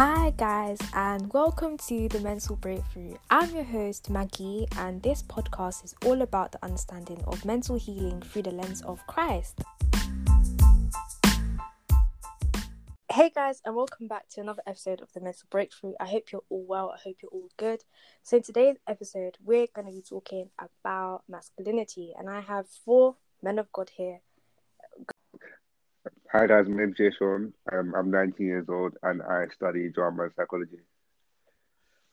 Hi, guys, and welcome to the Mental Breakthrough. I'm your host, Maggie, and this podcast is all about the understanding of mental healing through the lens of Christ. Hey, guys, and welcome back to another episode of the Mental Breakthrough. I hope you're all well, I hope you're all good. So, in today's episode, we're going to be talking about masculinity, and I have four men of God here Hi guys, my name's J'shawn. Um, I'm 19 years old and I study drama and psychology.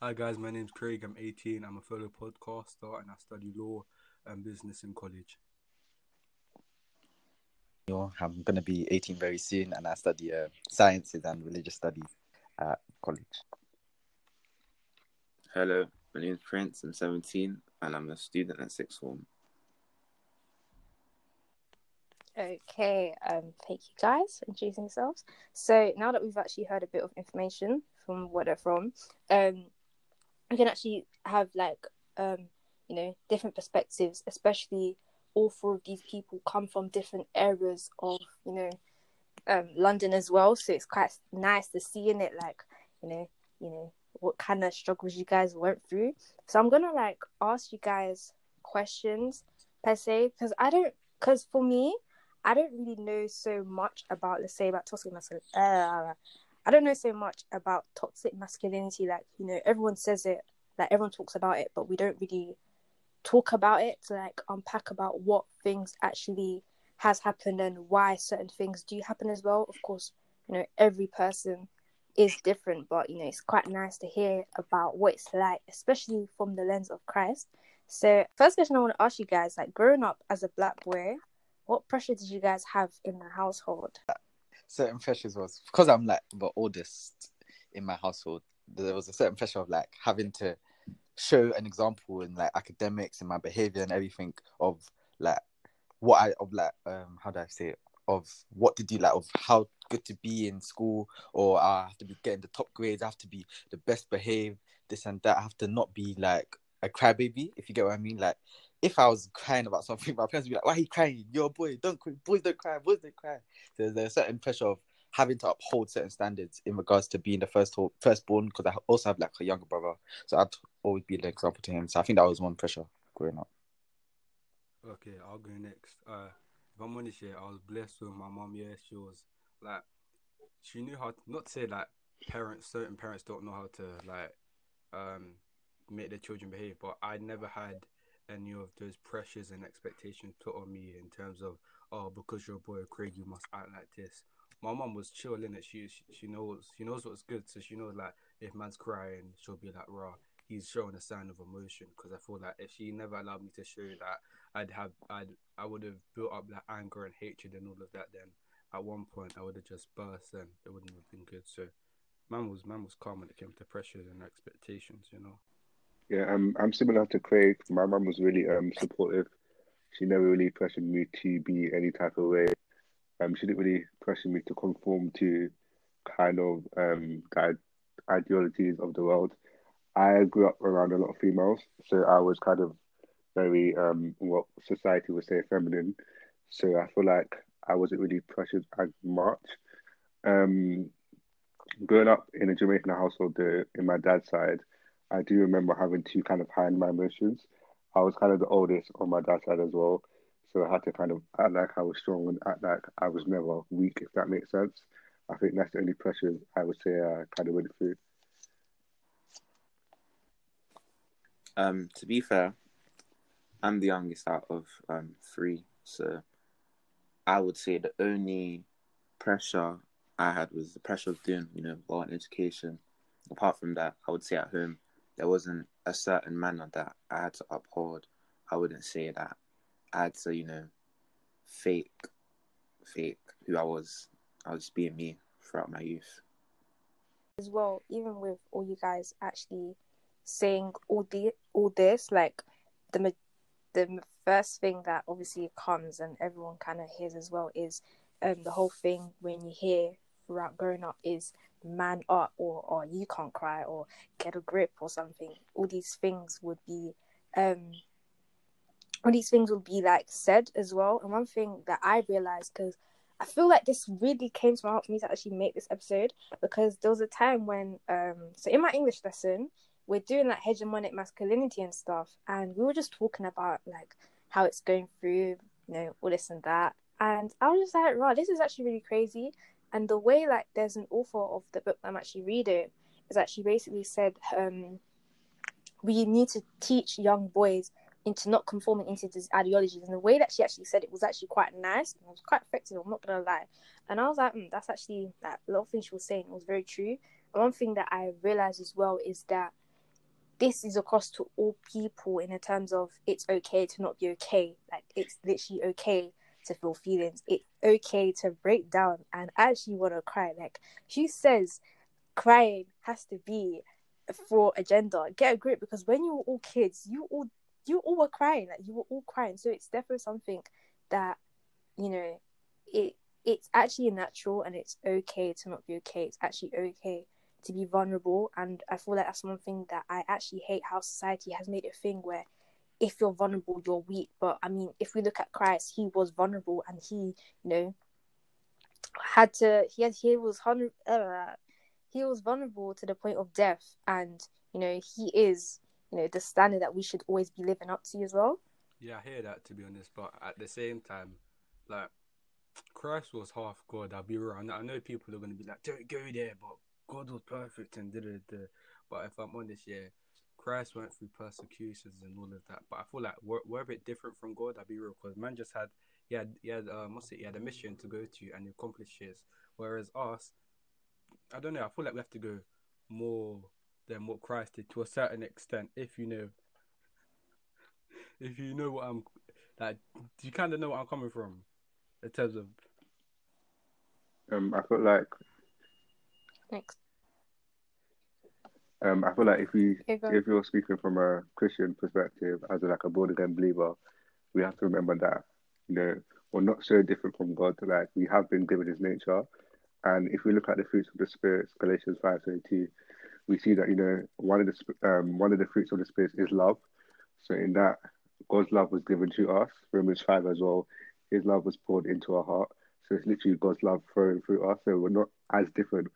Hi guys, my name's Craig. I'm 18. I'm a fellow podcaster and I study law and business in college. I'm going to be 18 very soon and I study uh, sciences and religious studies at college. Hello, my name's Prince. I'm 17 and I'm a student at sixth form. Okay, um, thank you guys for introducing yourselves. So now that we've actually heard a bit of information from where they're from, um, we can actually have like um, you know, different perspectives, especially all four of these people come from different areas of, you know, um, London as well. So it's quite nice to see in it like, you know, you know, what kind of struggles you guys went through. So I'm gonna like ask you guys questions per se, because I don't because for me I don't really know so much about, let's say, about toxic masculinity. Uh, I don't know so much about toxic masculinity. Like, you know, everyone says it, like, everyone talks about it, but we don't really talk about it to, like, unpack about what things actually has happened and why certain things do happen as well. Of course, you know, every person is different, but, you know, it's quite nice to hear about what it's like, especially from the lens of Christ. So, first question I want to ask you guys, like, growing up as a black boy, what pressure did you guys have in the household? Certain pressures was because I'm like the oldest in my household. There was a certain pressure of like having to show an example in like academics and my behavior and everything of like what I of like um how do I say it of what to do like of how good to be in school or I have to be getting the top grades I have to be the best behaved this and that I have to not be like a crybaby if you get what I mean like if I was crying about something, my parents would be like, "Why are you crying? You're a boy. Don't cry. Boys don't cry. Boys don't cry." So there's a certain pressure of having to uphold certain standards in regards to being the first firstborn because I also have like a younger brother, so I'd always be an example to him. So I think that was one pressure growing up. Okay, I'll go next. Uh, if I'm honest, yeah, I was blessed with my mom. Yeah, she was like, she knew how to, not to say like parents, certain parents don't know how to like um make their children behave, but I never had any of those pressures and expectations put on me in terms of oh because you're a boy Craig you must act like this. My mom was chill in it. She, she knows she knows what's good, so she knows like if man's crying, she'll be like raw. He's showing a sign of emotion because I feel like if she never allowed me to show that, I'd have I'd I would have built up that anger and hatred and all of that. Then at one point I would have just burst and it wouldn't have been good. So man was man was calm when it came to pressures and expectations, you know. Yeah, um, I'm similar to Craig. My mum was really um supportive. She never really pressured me to be any type of way. Um, she didn't really pressure me to conform to kind of um the ideologies of the world. I grew up around a lot of females, so I was kind of very um what society would say feminine. So I feel like I wasn't really pressured as much. Um, growing up in a Jamaican household, the, in my dad's side, I do remember having to kind of hide my emotions. I was kind of the oldest on my dad's side as well. So I had to kind of act like I was strong and act like I was never weak, if that makes sense. I think that's the only pressure I would say I kind of went through. Um, to be fair, I'm the youngest out of um, three, so I would say the only pressure I had was the pressure of doing, you know, well in education. Apart from that, I would say at home there wasn't a certain manner that I had to uphold. I wouldn't say that I had to, you know, fake, fake who I was. I was just being me throughout my youth. As well, even with all you guys actually saying all the all this, like the the first thing that obviously comes and everyone kind of hears as well is um the whole thing when you hear throughout growing up is man up or or you can't cry or get a grip or something all these things would be um all these things would be like said as well and one thing that i realized because I feel like this really came to my heart for me to actually make this episode because there was a time when um so in my English lesson we're doing like hegemonic masculinity and stuff and we were just talking about like how it's going through, you know, all this and that. And I was just like, right, this is actually really crazy. And the way like there's an author of the book I'm actually reading is that she basically said um we need to teach young boys into not conforming into these ideologies. And the way that she actually said it was actually quite nice. It was quite effective. I'm not gonna lie. And I was like, mm, that's actually that a lot of things she was saying was very true. And one thing that I realized as well is that this is across to all people in terms of it's okay to not be okay. Like it's literally okay to feel feelings. It's okay to break down and actually want to cry. Like she says, crying has to be for a gender. Get a grip because when you were all kids, you all you all were crying. Like you were all crying. So it's definitely something that you know it it's actually natural and it's okay to not be okay. It's actually okay to be vulnerable. And I feel like that's one thing that I actually hate how society has made a thing where if you're vulnerable, you're weak. But I mean, if we look at Christ, he was vulnerable and he, you know, had to, he had, he was, uh, he was vulnerable to the point of death. And, you know, he is, you know, the standard that we should always be living up to as well. Yeah, I hear that to be honest, but at the same time, like Christ was half God. I'll be real. I know people are going to be like, "Don't go there," but God was perfect and did it. But if I'm honest, yeah, Christ went through persecutions and all of that. But I feel like we're, we're a bit different from God. I'll be real, because man just had he had he had um, what's it? He had a mission to go to and accomplish his. Whereas us, I don't know. I feel like we have to go more than what Christ did to a certain extent. If you know, if you know what I'm like, do you kind of know what I'm coming from in terms of? Um, I feel like Thanks. Um, I feel like if we okay, if you're speaking from a Christian perspective as a, like a born again believer, we have to remember that you know we're not so different from God. Like we have been given His nature, and if we look at the fruits of the Spirit, Galatians five twenty two, we see that you know one of the um, one of the fruits of the Spirit is love. So in that, God's love was given to us. Romans five as well, His love was poured into our heart. So it's literally God's love flowing through us. So we're not as different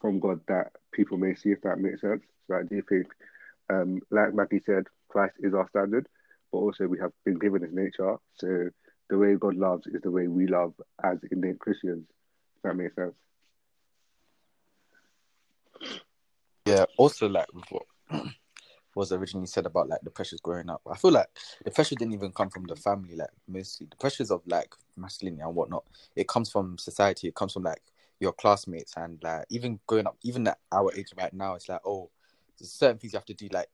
from God that people may see, if that makes sense. So I do think, um, like Maggie said, Christ is our standard, but also we have been given his nature. So the way God loves is the way we love as Indian Christians, if that makes sense. Yeah. Also, like with what was originally said about like the pressures growing up. I feel like the pressure didn't even come from the family. Like mostly the pressures of like masculinity and whatnot. It comes from society. It comes from like your classmates and like even growing up, even at our age right now, it's like oh, certain things you have to do. Like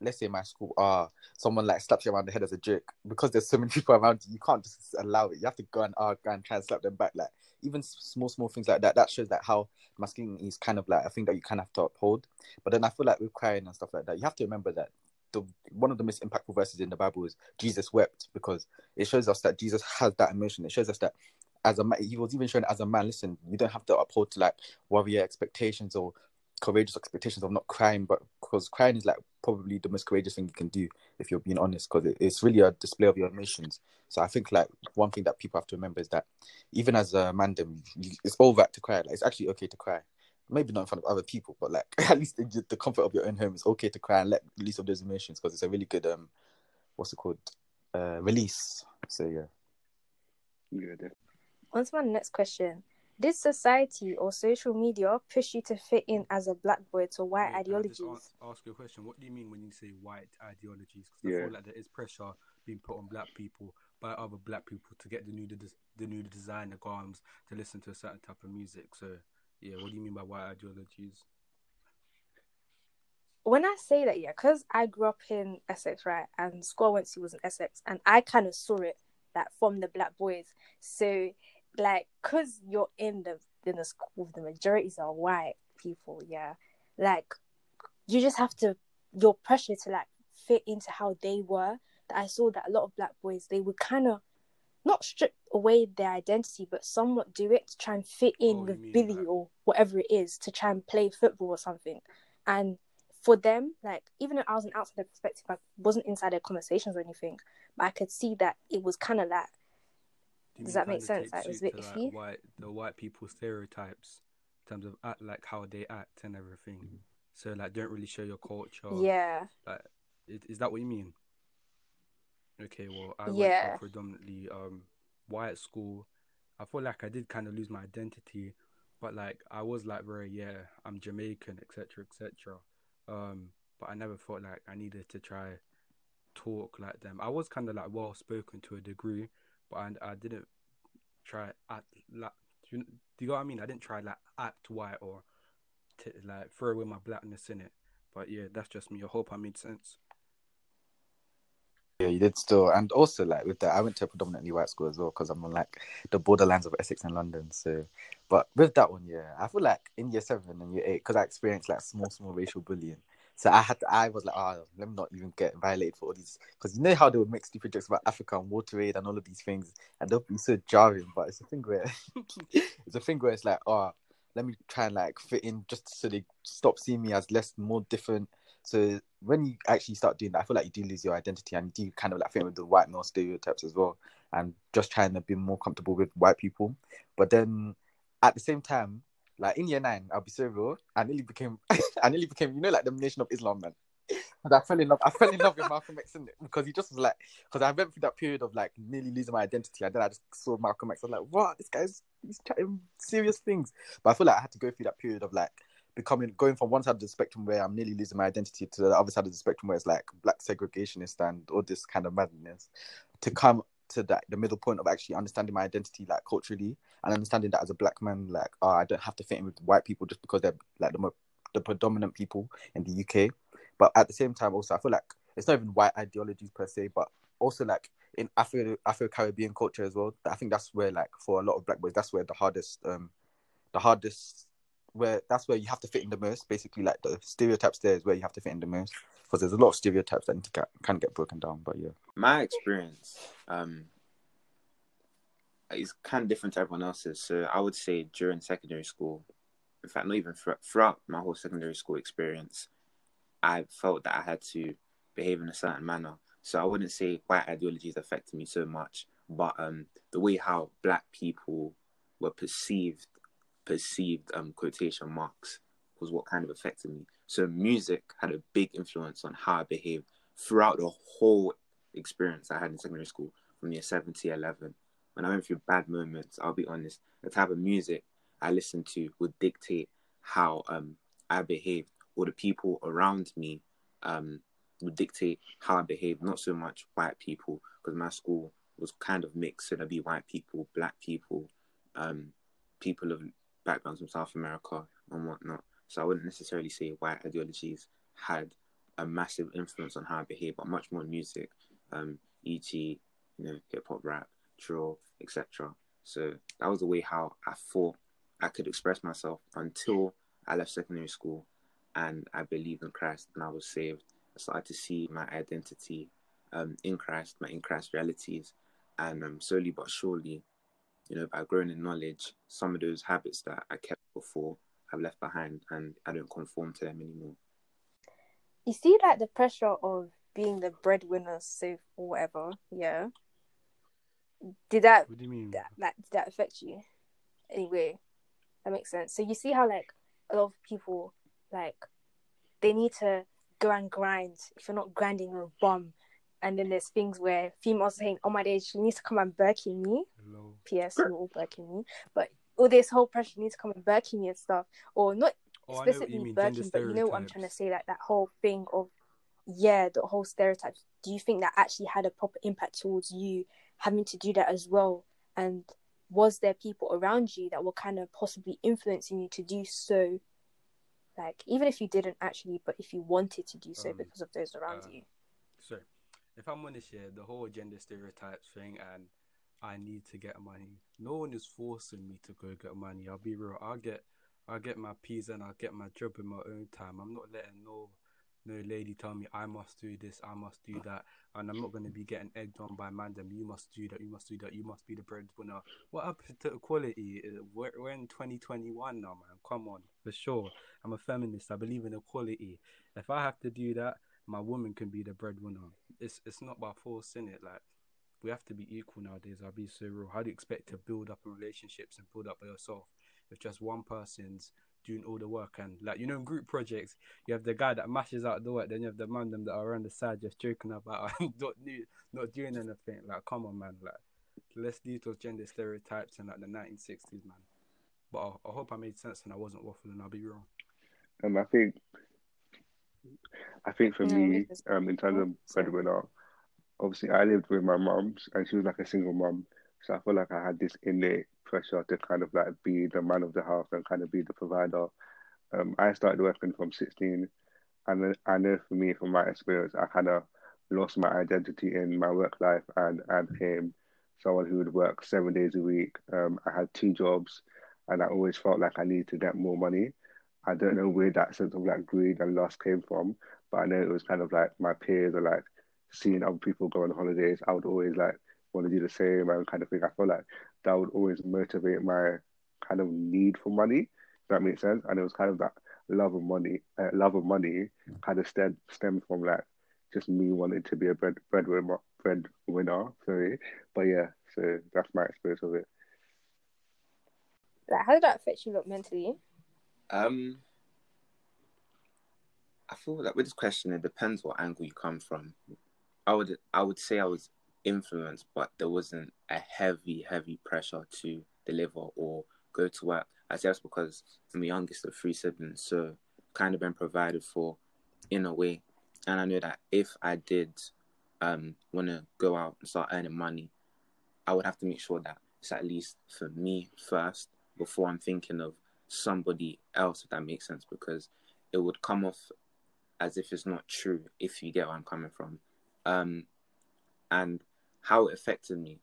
let's say my school, ah, someone like slaps you around the head as a joke because there's so many people around you. You can't just allow it. You have to go and ah, go and try and slap them back. Like even small, small things like that. That shows like how masculinity is kind of like a thing that you kind of have to uphold. But then I feel like with crying and stuff like that, you have to remember that the one of the most impactful verses in the Bible is Jesus wept because it shows us that Jesus has that emotion. It shows us that as a man, he was even shown as a man. Listen, you don't have to uphold to like warrior expectations or courageous expectations of not crying, but because crying is like probably the most courageous thing you can do if you're being honest, because it, it's really a display of your emotions. So I think like one thing that people have to remember is that even as a man, it's all right to cry. Like it's actually okay to cry. Maybe not in front of other people, but like at least in the comfort of your own home, it's okay to cry and let release of those emotions because it's a really good um, what's it called, uh, release. So yeah. Yeah, definitely. On to my next question. Did society or social media push you to fit in as a black boy to white Wait, can I ideologies? just ask, ask you a question. What do you mean when you say white ideologies? Because I feel like there is pressure being put on black people by other black people to get the new des- the new designer garms to listen to a certain type of music. So yeah, what do you mean by white ideologies? when I say that, yeah, because I grew up in Essex, right, and school I went to was in Essex, and I kind of saw it that from the black boys. So, like, cause you're in the in the school, the majorities are white people, yeah. Like, you just have to your pressure to like fit into how they were. That I saw that a lot of black boys they would kind of not strip away their identity, but somewhat do it to try and fit in Oh, with Billy like- or whatever it is to try and play football or something. And for them, like even though I was an outsider perspective, I wasn't inside their conversations or anything, but I could see that it was kind of like Does that make sense? Like, it was a bit to, iffy. like, white the white people stereotypes in terms of act like how they act and everything. So like don't really show your culture. Yeah. Like is, is that what you mean? Okay, well I went to a predominantly um white school. I feel like I did kind of lose my identity, but like I was like very yeah, I'm Jamaican, etc., etc. Um, but I never felt like I needed to try talk like them. I was kind of like well spoken to a degree, but I, I didn't try act like. Do you, do you know what I mean? I didn't try like act white or t- like throw away my blackness in it. But yeah, that's just me. I hope I made sense. Yeah, you did still, and also like with that, I went to a predominantly white school as well because I'm on like the borderlands of Essex and London. So, but with that one, yeah, I feel like in year seven and year eight, because I experienced like small, small racial bullying. So I had, to, I was like, oh, let me not even get violated for all these, because you know how they would make stupid jokes about Africa and water aid and all of these things, and they'll be so jarring. But it's a thing where, it's a thing where it's like, oh, let me try and like fit in just so they stop seeing me as less, more different. So when you actually start doing that, I feel like you do lose your identity and you do kind of like fit with the white male stereotypes as well, and just trying to be more comfortable with white people. But then at the same time, like in year nine, I'll be so real. I nearly became, I nearly became, you know, like the Nation of Islam man. And I fell in love. I fell in love with Malcolm X in it because he just was like, because I went through that period of like nearly losing my identity, and then I just saw Malcolm X. I was like, what? This guy's he's chatting serious things. But I feel like I had to go through that period of like becoming going from one side of the spectrum where I'm nearly losing my identity to the other side of the spectrum where it's like black segregationist and all this kind of madness to come to that the middle point of actually understanding my identity like culturally and understanding that as a black man like oh I don't have to fit in with white people just because they're like the the predominant people in the UK but at the same time also I feel like it's not even white ideologies per se but also like in Afro Afro Caribbean culture as well I think that's where like for a lot of black boys that's where the hardest um the hardest where that's where you have to fit in the most. Basically, like the stereotypes there is where you have to fit in the most because there's a lot of stereotypes that need to get, broken down. But yeah, my experience um is kind of different to everyone else's. So I would say during secondary school, in fact, not even thro- throughout my whole secondary school experience, I felt that I had to behave in a certain manner. So I wouldn't say white ideologies affected me so much, but um, the way how black people were perceived, perceived um quotation marks, was what kind of affected me. So music had a big influence on how I behaved throughout the whole experience I had in secondary school from year seven to year eleven. When I went through bad moments, I'll be honest, the type of music I listened to would dictate how um I behaved, or the people around me um would dictate how I behaved. Not so much white people, because my school was kind of mixed. So there'd be white people, black people, um, people of backgrounds from South America and whatnot. So I wouldn't necessarily say white ideologies had a massive influence on how I behave, but much more music, um, e.g., you know, hip hop, rap, drill, etc. So that was the way how I thought I could express myself until I left secondary school and I believed in Christ and I was saved. I started to see my identity um, in Christ, my in Christ realities, and um, slowly but surely, you know, by growing in knowledge, some of those habits that I kept before have left behind, and I don't conform to them anymore. You see, like the pressure of being the breadwinner, so or whatever. Yeah. Did that What do you mean? that that did that affect you? Anyway, that makes sense. So you see how like a lot of people like they need to go and grind. If you're not grinding, you're a bum. And then there's things where females are saying, "Oh my days, she needs to come and Birkin me." Hello. P.S. You're all Birkin me, but all this whole pressure needs to come and Birkin me and stuff, or not Oh, you specifically mean. Birkin, but you know what I'm trying to say, like that whole thing of yeah, the whole stereotype. Do you think that actually had a proper impact towards you having to do that as well? And was there people around you that were kind of possibly influencing you to do so? Like even if you didn't actually, but if you wanted to do so Um, because of those around uh, you. So, if I'm honest here, the whole gender stereotypes thing and I need to get money. No one is forcing me to go get money. I'll be real. I'll get, I'll get my peas and I'll get my job in my own time. I'm not letting no, no lady tell me I must do this, I must do that, and I'm not going to be getting egged on by mandem. You must do that. You must do that. You must be the breadwinner. What happened to equality? We're in 2021 now, man. Come on, for sure. I'm a feminist. I believe in equality. If I have to do that, my woman can be the breadwinner. It's it's not by forcing it. Like we have to be equal nowadays. I'll be so real. How do you expect to build up relationships and build up by yourself if just one person's doing all the work and like you know in group projects you have the guy that mashes out the work then you have the man them that are on the side just joking about not not doing anything like come on man like let's leave those gender stereotypes and like the 1960s man but I, I hope I made sense and I wasn't waffling I'll be wrong Um, I think, I think for Yeah, me, um, in terms of Sorry. Obviously I lived with my mum, and she was like a single mum, so I felt like I had this innate pressure to kind of like be the man of the house and kind of be the provider. Um, I started working from 16, and I know for me, from my experience, I kind of lost my identity in my work life and and became someone who would work seven days a week. Um, I had two jobs, and I always felt like I needed to get more money. I don't know where that sense of like greed and lust came from, but I know it was kind of like my peers are like seeing other people go on holidays. I would always like want to do the same and kind of thing. I feel like that would always motivate my kind of need for money. If that makes sense. And it was kind of that love of money, uh, love of money, kind of stem stemmed from like just me wanting to be a bread breadwinner, breadwinner. Sorry, but yeah. So that's my experience of it. Like, how did that affect you, look mentally? Um, I feel that with this question, it depends what angle you come from. I would I would say I was influenced, but there wasn't a heavy, heavy pressure to deliver or go to work. I that's because I'm the youngest of three siblings, so kind of been provided for in a way. And I know that if I did um want to go out and start earning money, I would have to make sure that it's at least for me first before I'm thinking of somebody else, if that makes sense, because it would come off as if it's not true if you get where I'm coming from. Um, and how it affected me,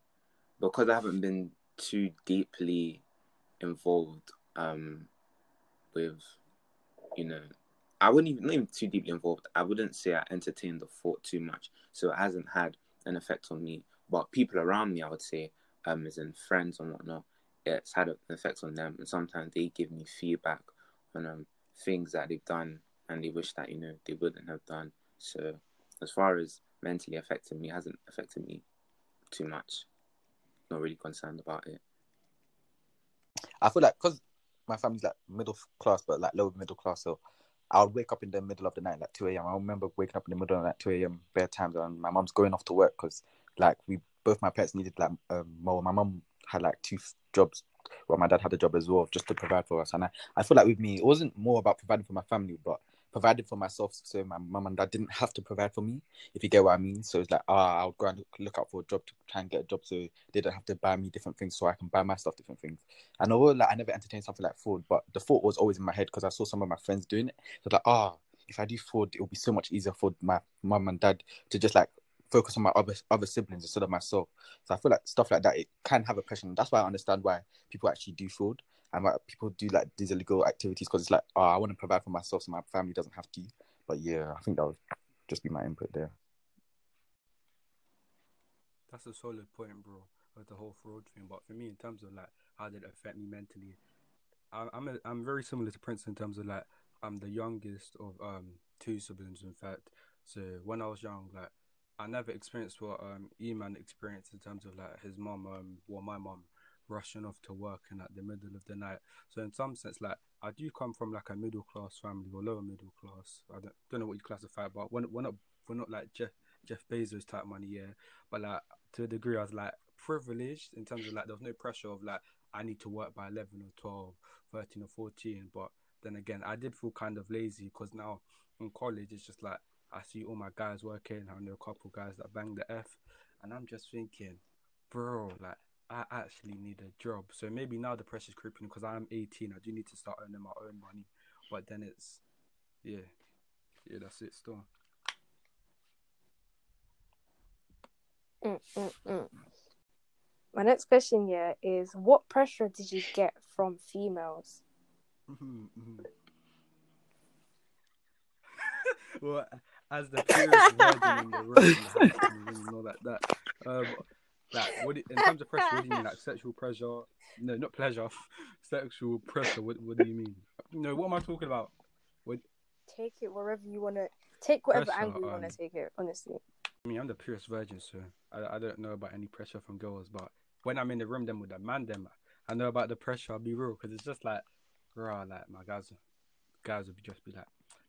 because I haven't been too deeply involved um, with, you know, I wouldn't even, not even too deeply involved. I wouldn't say I entertained the thought too much. So it hasn't had an effect on me. But people around me, I would say, um, as in friends and whatnot, it's had an effect on them. And sometimes they give me feedback on um, things that they've done and they wish that, you know, they wouldn't have done. So as far as mentally affecting me, hasn't affected me too much. Not really concerned about it. I feel like because my family's like middle class, but like lower middle class, so I would wake up in the middle of the night, like 2 a.m. I remember waking up in the middle of the night, 2 a.m. bare times, and my mom's going off to work because like we both my parents needed like um my mom had like two jobs, well my dad had a job as well just to provide for us, and I, I feel like with me it wasn't more about providing for my family, but providing for myself so my mum and dad didn't have to provide for me, if you get what I mean. So it's like ah, I'll go and look, out for a job to try and get a job so they don't have to buy me different things so I can buy myself different things. And although like I never entertained something like food, but the thought was always in my head because I saw some of my friends doing it. So like, ah, if I do food, it will be so much easier for my mum and dad to just like focus on my other other siblings instead of myself. So I feel like stuff like that it can have a pressure. That's why I understand why people actually do fraud and why people do like these illegal activities because it's like, oh, I want to provide for myself so my family doesn't have to. But yeah, I think that would just be my input there. That's a solid point, bro, with the whole fraud thing. But for me, in terms of like how did it affect me mentally, I, I'm a, I'm very similar to Prince in terms of like I'm the youngest of um two siblings, in fact. So when I was young, like I never experienced what um E-Man experienced in terms of like his mom, um, well my mom rushing off to work and at the middle of the night. So in some sense, like I do come from like a middle class family or lower middle class. I don't, don't know what you classify, but we're, we're not we're not like Jeff Jeff Bezos type money, yeah. But like to a degree, I was like privileged in terms of like there was no pressure of like I need to work by 11 or 12, 13 or 14. But then again, I did feel kind of lazy because now in college, it's just like I see all my guys working. I know a couple guys that bang the F, and I'm just thinking, bro, like I actually need a job. So maybe now the pressure's creeping because I'm 18. I do need to start earning my own money. But then it's, yeah, yeah, that's it. Still, Mm, mm, mm. My next question, yeah, is what pressure did you get from females? well, as the purest virgin in the room, you know like that. Um, like, what do, in terms of pressure, what do you mean? Like sexual pressure? No, not pleasure. sexual pressure. What, what do you mean? No, what am I talking about? Take it wherever you want to. Take whatever Pressure, angle you want um, to take it. Honestly, I mean, I'm the purest virgin, so I, I don't know about any pressure from girls. But when I'm in the room, them with the man, them, I know about the pressure. I'll be real, because it's just like, raw, like my guys, guys would just be like,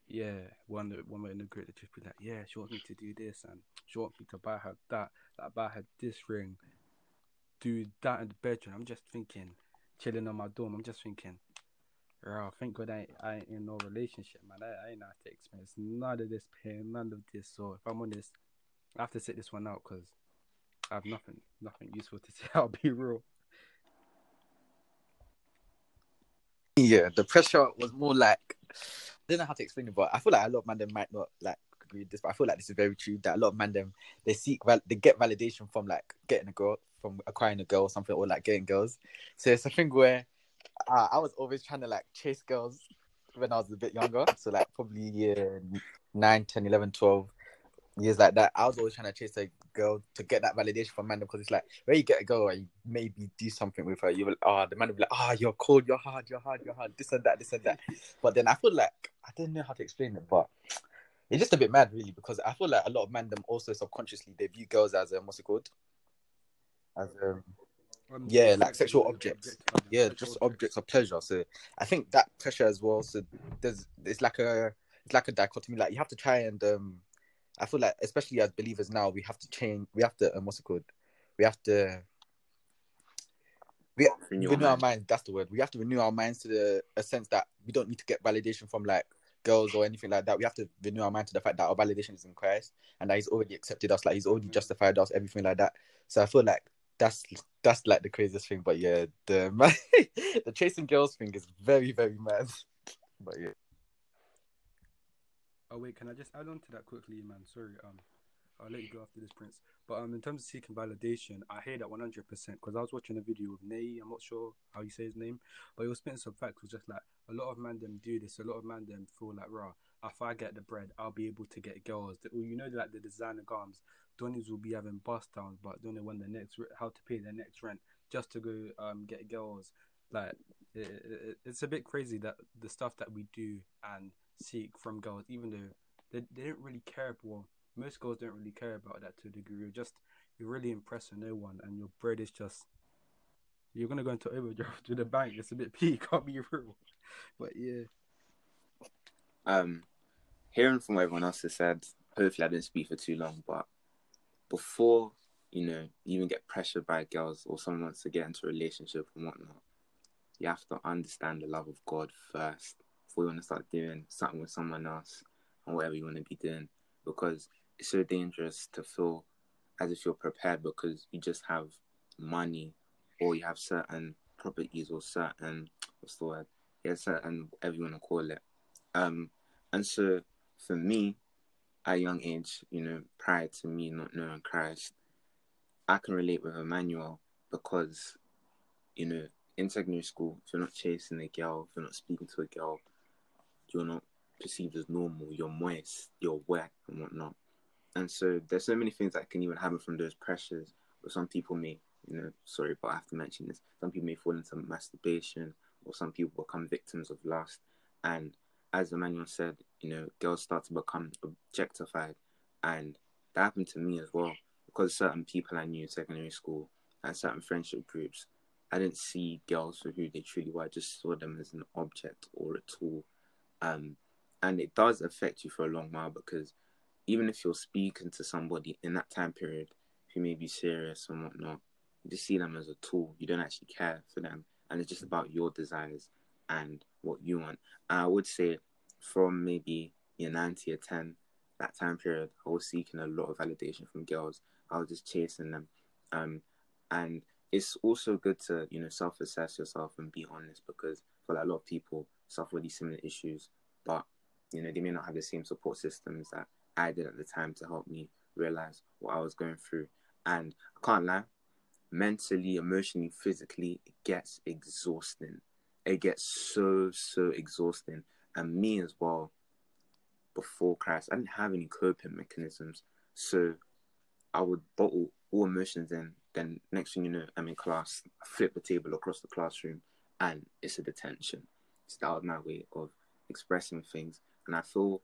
yeah, one one in the group that just be like, yeah, she wants me to do this, and she wants me to buy her that, like buy her this ring, do that in the bedroom. I'm just thinking, chilling on my dorm. I'm just thinking, Bro, thank God I I ain't in no relationship, man. I, I ain't have to experience none of this pain, none of this. So if I'm honest, I have to sit this one out because I have nothing, nothing useful to say. I'll be real. Yeah, the pressure was more like I don't know how to explain it, but I feel like a lot of men them might not like agree with this, but I feel like this is very true. That a lot of men them they seek val- they get validation from like getting a girl, from acquiring a girl or something, or like getting girls. So it's a thing where uh, I was always trying to like chase girls when I was a bit younger. So like probably year 9, 10, 11, 12 years like that. I was always trying to chase a girl to get that validation from man because it's like where you get a girl and you maybe do something with her, you will ah the man will be like, ah, you're cold, you're hard, you're hard, you're hard, this and that, this and that. But then I feel like I don't know how to explain it, but it's just a bit mad really because I feel like a lot of men them also subconsciously they view girls as um, what's it called? As um Um, yeah, like sexual objects. object Yeah, sexual just objects of pleasure. So I think that pressure as well. So there's it's like a it's like a dichotomy. Like you have to try and um I feel like especially as believers now we have to change we have to um, what's it called? We have to we Renew renew, our our mind. minds, that's the word. We have to renew our minds to the a sense that we don't need to get validation from like girls or anything like that. We have to renew our mind to the fact that our validation is in Christ and that he's already accepted us, like he's already justified us, everything like that. So I feel like that's that's like the craziest thing. But yeah, the the chasing girls thing is very very mad. But yeah, Oh wait, can I just add on to that quickly, man? Sorry, um, I'll let you go after this, Prince. But um, in terms of seeking validation, I hear that one hundred percent because I was watching a video of Nay. I'm not sure how you say his name, but he was spitting some facts. Was just like a lot of man them do this. A lot of man them feel like, rah, if I get the bread, I'll be able to get girls. The- You know, like the designer garms, Donnies will be having bust downs, but don't know when the next how to pay their next rent just to go um get girls. Like it, it, it's a bit crazy that the stuff that we do and seek from girls, even though they, they don't really care. Well, most girls don't really care about that to a degree. You're just you're really impressing no one, and your bread is just you're gonna go into overdraft to the bank. It's a bit peak, can't be real. But yeah, um, hearing from everyone else has said, hopefully I didn't speak for too long, but before you know, you even get pressured by girls or someone wants to get into a relationship and whatnot, you have to understand the love of God first before you want to start doing something with someone else and whatever you want to be doing because it's so dangerous to feel as if you're prepared because you just have money or you have certain properties or certain what's the word? Yeah, certain whatever you want to call it. Um, and so for me, at a young age, you know, prior to me not knowing Christ, I can relate with Emmanuel because, you know, in secondary school, if you're not chasing a girl, if you're not speaking to a girl, you're not perceived as normal. You're moist, you're wet, and whatnot. And so there's so many things that can even happen from those pressures. But some people may, you know, sorry, but I have to mention this. Some people may fall into masturbation, or some people become victims of lust. And as Emmanuel said, you know, girls start to become objectified, and that happened to me as well because certain people I knew in secondary school and certain friendship groups, I didn't see girls for who they truly were. I just saw them as an object or a tool. Um, and it does affect you for a long while because even if you're speaking to somebody in that time period who may be serious and whatnot, you just see them as a tool. You don't actually care for them, and it's just about your desires and what you want. And I would say from maybe year nine to year ten, that time period, I was seeking a lot of validation from girls. I was just chasing them, um, and it's also good to you know self-assess yourself and be honest because for like a lot of people suffer these similar issues, but you know they may not have the same support systems that I did at the time to help me realize what I was going through. And I can't lie, mentally, emotionally, physically, it gets exhausting. It gets so so exhausting, and me as well. Before Christ, I didn't have any coping mechanisms, so I would bottle all emotions in. Then next thing you know, I'm in class. I flip the table across the classroom, and it's a detention. Was my way of expressing things, and I feel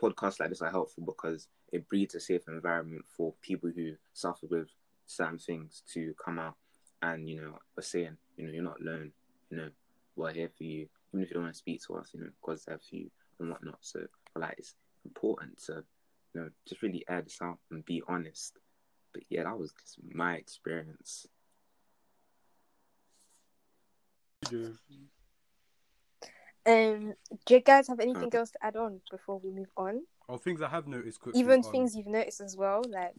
podcasts like this are helpful because it breeds a safe environment for people who suffer with certain things to come out and you know are saying you know you're not alone you know we're here for you even if you don't want to speak to us you know God's there for you and whatnot. So like it's important to you know just really air this out and be honest. But yeah that was just my experience Um, do you guys have anything else to add on before we move on? Or things I have noticed quickly. Even on- things you've noticed as well, like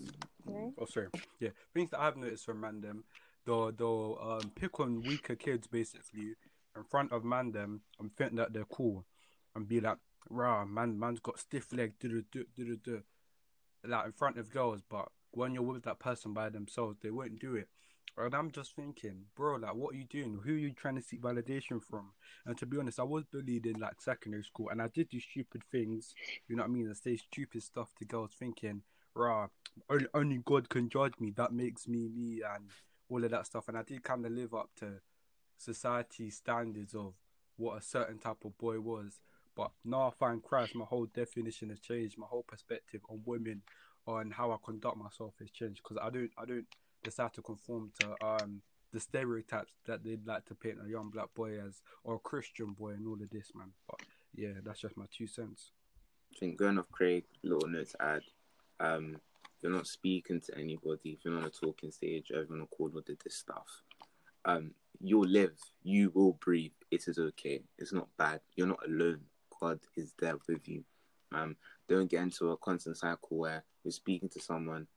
you know. Oh, sorry. Yeah, things that I've noticed from Mandem, they'll they'll um, pick on weaker kids basically in front of Mandem and think that they're cool and be like, "Rah, man, man's got stiff leg, do do do do like in front of girls." But when you're with that person by themselves, they won't do it. And I'm just thinking, bro, like, what are you doing? Who are you trying to seek validation from? And to be honest, I was bullied in like secondary school, and I did do stupid things. You know what I mean? I say stupid stuff to girls, thinking, rah, only, only God can judge me. That makes me me, and all of that stuff. And I did kind of live up to society standards of what a certain type of boy was. But now I find Christ, my whole definition has changed. My whole perspective on women, on how I conduct myself has changed. Because I don't, I don't decide to conform to um the stereotypes that they'd like to paint a young black boy as or a Christian boy and all of this, man. But yeah, that's just my two cents. I think going off Craig, little note to add. Um, you're not speaking to anybody. If you're on a talking stage, call or did this stuff, um, you'll live. You will breathe. It is okay. It's not bad. You're not alone. God is there with you. Um, don't get into a constant cycle where you're speaking to someone,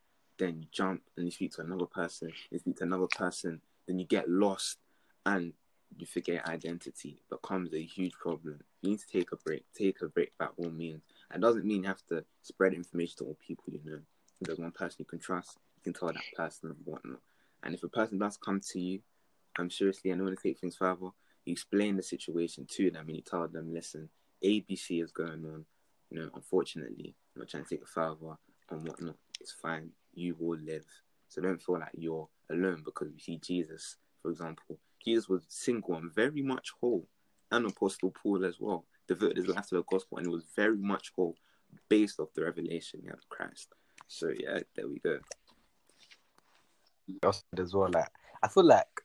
then you jump and you speak to another person, you speak to another person, then you get lost and you forget identity. It becomes a huge problem. You need to take a break. Take a break by all means. It doesn't mean you have to spread information to all people you know. If there's one person you can trust, you can tell that person and whatnot. And if a person does come to you, I'm seriously, I don't want to take things further. You explain the situation to them and you tell them, listen, ABC is going on. You know, unfortunately, I'm not trying to take it further and whatnot. It's fine. You will live. So don't feel like you're alone because we see Jesus, for example. Jesus was single and very much whole, and Apostle Paul as well. Devoted his life to the gospel and was very much whole based off the revelation of Christ. So yeah, there we go. as well. Like I feel like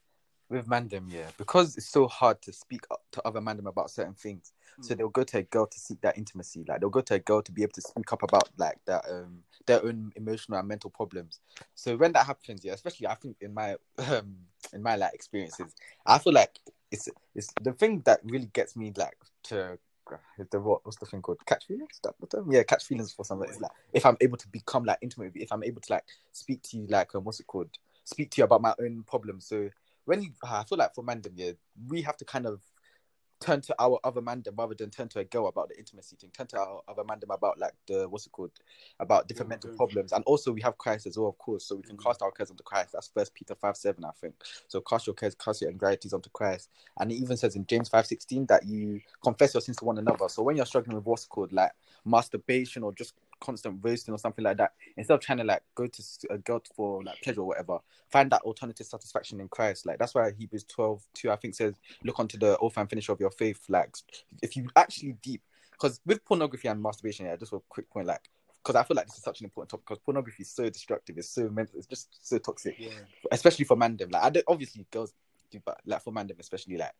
with Mandem, yeah, because it's so hard to speak to other Mandem about certain things. So they'll go to a girl to seek that intimacy. Like they'll go to a girl to be able to speak up about like that um their own emotional and mental problems. So when that happens, yeah, especially I think in my um in my like experiences, I feel like it's it's the thing that really gets me like to the what what's the thing called catch feelings that the term? yeah catch feelings for somebody it's like if i'm able to become like intimate if i'm able to like speak to you like um, what's it called speak to you about my own problems so when you i feel like for mandem yeah we have to kind of turn to our other mandem rather than turn to a girl about the intimacy thing. Turn to our other mandem about like the what's it called? About different Yeah, mental okay. problems. And also we have christ as well of course. So we can Mhm. cast our cares onto christ. That's first peter 5 7 i think. So cast your cares cast your anxieties onto christ. And it even says in James five sixteen that you confess your sins to one another. So when you're struggling with what's called like masturbation or just constant roasting or something like that, instead of trying to like go to a god for like pleasure or whatever, find that alternative satisfaction in Christ. Like that's why Hebrews 12 2, I think says, look onto the author and finisher of your faith. Like if you actually deep, because with pornography and masturbation, yeah, just a quick point, like because I feel like this is such an important topic because pornography is so destructive, it's so mental, it's just so toxic Yeah. especially for mandem. Like I don't obviously girls do, but like for mandem especially, like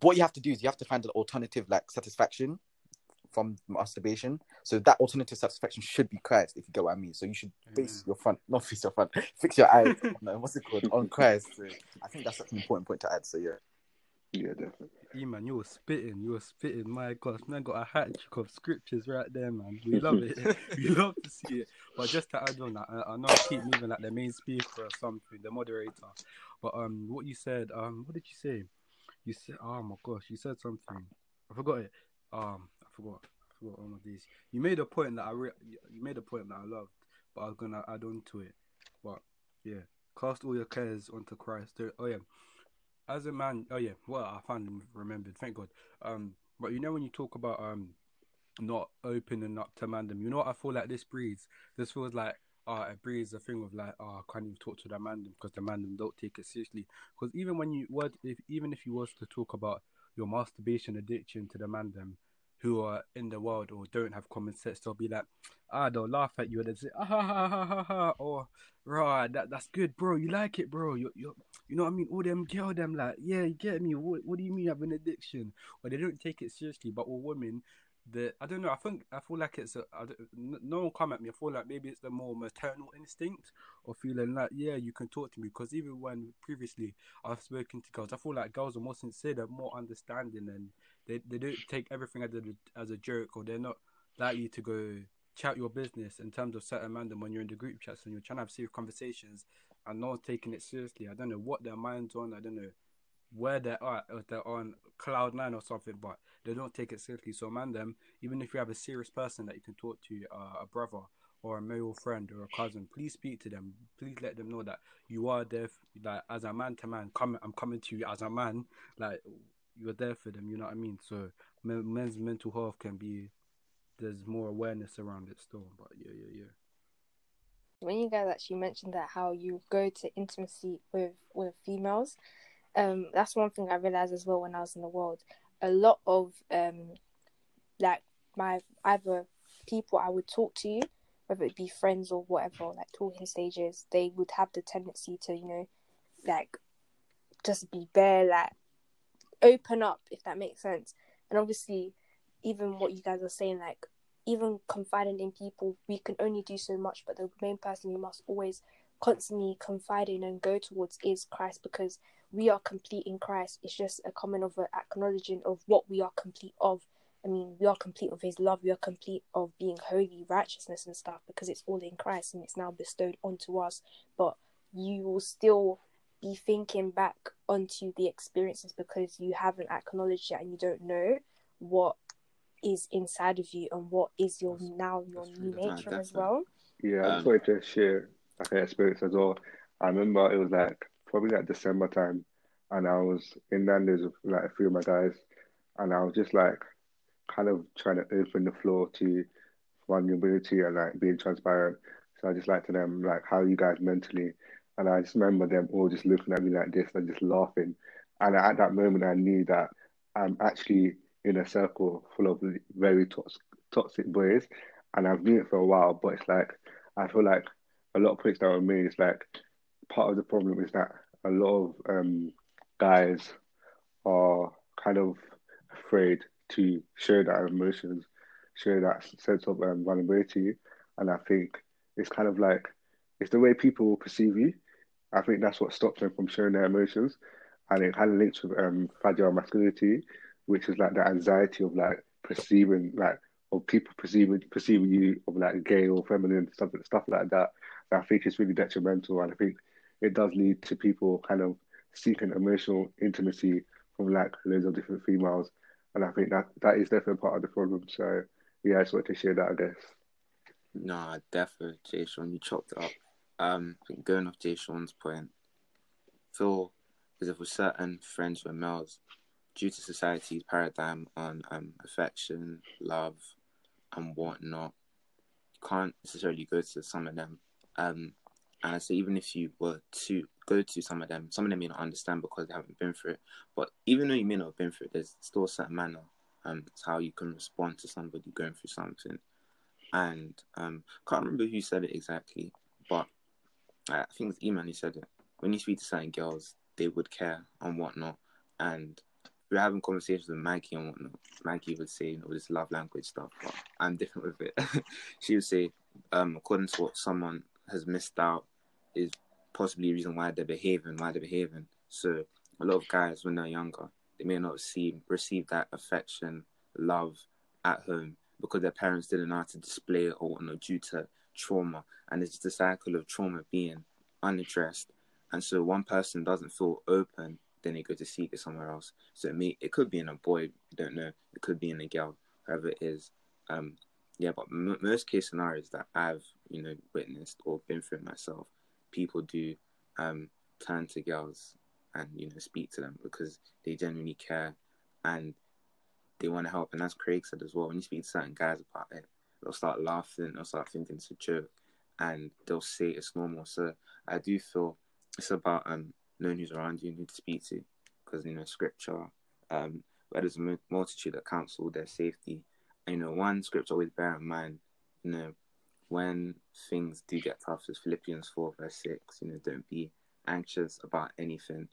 what you have to do is you have to find an alternative like satisfaction from masturbation. So that alternative satisfaction should be Christ, if you get what I mean. So you should face Amen. your front, not face your front, fix your eyes on uh, what's it called on Christ. So I think that's such an important point to add. So yeah, Yeah, definitely. E man, you were spitting, you were spitting. My gosh, man, got a hat trick of scriptures right there, man. We love it. we love to see it. But just to add on that, I, I know I keep moving like the main speaker or something, the moderator. But um, what you said, um, what did you say? You said, oh my gosh, you said something. I forgot it. Um, I forgot. I forgot all of these. You made a point that I re- you made a point that I loved, but I was gonna add on to it. But yeah, cast all your cares onto Christ. Oh yeah, as a man, oh yeah, well I finally remembered, thank God. Um, but you know when you talk about um not opening up to mandem, you know what I feel like this breeds. This feels like uh it breeds a thing of like oh I can't even talk to the mandem because the mandem don't take it seriously. Because even when you what if even if you was to talk about your masturbation addiction to the mandem, who are in the world or don't have common sense, they'll be like, ah, they'll laugh at you and they say, ah, ha, ha, ha, ha, ha, or, right, that, that's good, bro. You like it, bro. You, you, you know what I mean? All them girl, them like, yeah, you get me. What, what do you mean you have an addiction? Or they don't take it seriously. But all women, the I don't know. I think I feel like it's a. I no one come at me. I feel like maybe it's the more maternal instinct of feeling like yeah, you can talk to me. Because even when previously I've spoken to girls, I feel like girls are more sincere, they're more understanding, and they they don't take everything as a as a joke, or they're not likely to go chat your business in terms of certain man them when you're in the group chats and you're trying to have serious conversations and no one's taking it seriously. I don't know what their mind's on. I don't know where they're if they're on cloud nine or something, but they don't take it seriously. So, man, them, even if you have a serious person that you can talk to, uh, a brother or a male friend or a cousin, please speak to them. Please let them know that you are there, like as a man to man. Come, I'm coming to you as a man. Like you're there for them. You know what I mean? So, men's mental health can be. There's more awareness around it still, but yeah, yeah, yeah when you guys actually mentioned that how you go to intimacy with with females um that's one thing i realized as well when i was in the world a lot of um like my either people I would talk to, whether it be friends or whatever, like talking stages, they would have the tendency to, you know, like just be bare, like open up, if that makes sense. And obviously, even what you guys are saying, like even confiding in people, we can only do so much, but the main person we must always constantly confide in and go towards is Christ because we are complete in Christ. It's just a comment of acknowledging of what we are complete of. I mean, we are complete of His love. We are complete of being holy, righteousness, and stuff because it's all in Christ and it's now bestowed onto us. But you will still be thinking back onto the experiences because you haven't acknowledged it and you don't know what is inside of you and what is your now your new nature as well. Yeah, I just um, wanted to share like an experience as well. I remember it was like probably like December time, and I was in Nando's with like a few of my guys, and I was just like kind of trying to open the floor to vulnerability and like being transparent. So I just like to them like how are you guys mentally, and I just remember them all just looking at me like this and just laughing, and at that moment I knew that I'm actually in a circle full of very toxic toxic boys, and I've known it for a while, but it's like I feel like a lot of points that were made. It's like part of the problem is that a lot of um, guys are kind of afraid to share that emotions, share that sense of um, vulnerability, and I think it's kind of like it's the way people perceive you. I think that's what stops them from sharing their emotions, and it kind of links with um, fragile masculinity, which is like the anxiety of like perceiving like of people perceiving perceiving you of like gay or feminine stuff stuff like that. I think it's really detrimental, and I think it does lead to people kind of seeking emotional intimacy from like loads of different females. And I think that that is definitely part of the problem. So yeah, I just wanted to share that, I guess. Nah, definitely, J'shawn, you chopped it up. Um, going off J'shawn's point, feel as if with certain friends are males, due to society's paradigm on um affection, love, and whatnot, you can't necessarily go to some of them. Um, and so even if you were to go to some of them, some of them may not understand because they haven't been through it. But even though you may not have been through it, there's still a certain manner um it's how you can respond to somebody going through something. And um can't remember who said it exactly, but I think it's Eman who said it. When you speak to certain girls, they would care and whatnot. And we are having conversations with Maggie and whatnot. Maggie would say, you know, this love language stuff, but I'm different with it. she would say, um, according to what someone has missed out is possibly a reason why they're behaving, why they're behaving. So a lot of guys when they're younger, they may not see receive that affection, love at home because their parents didn't know how to display it or whatnot due to trauma. And it's a cycle of trauma being unaddressed. And so one person doesn't feel open, then they go to seek it somewhere else. So it may it could be in a boy, don't know. It could be in a girl, whoever it is. Um, yeah, but m- most case scenarios that I've you know witnessed or been through myself, people do um, turn to girls and you know speak to them because they genuinely care and they want to help. And as Craig said as well, when you speak to certain guys about it, they'll start laughing, they'll start thinking it's a joke, and they'll say it's normal. So I do feel it's about um, knowing who's around you and who to speak to, because you know scripture, um, where there's a multitude that counsel their safety, And, you know, one scripture always bear in mind, you know, when things do get tough, is Philippians 4, verse 6, you know, don't be anxious about anything,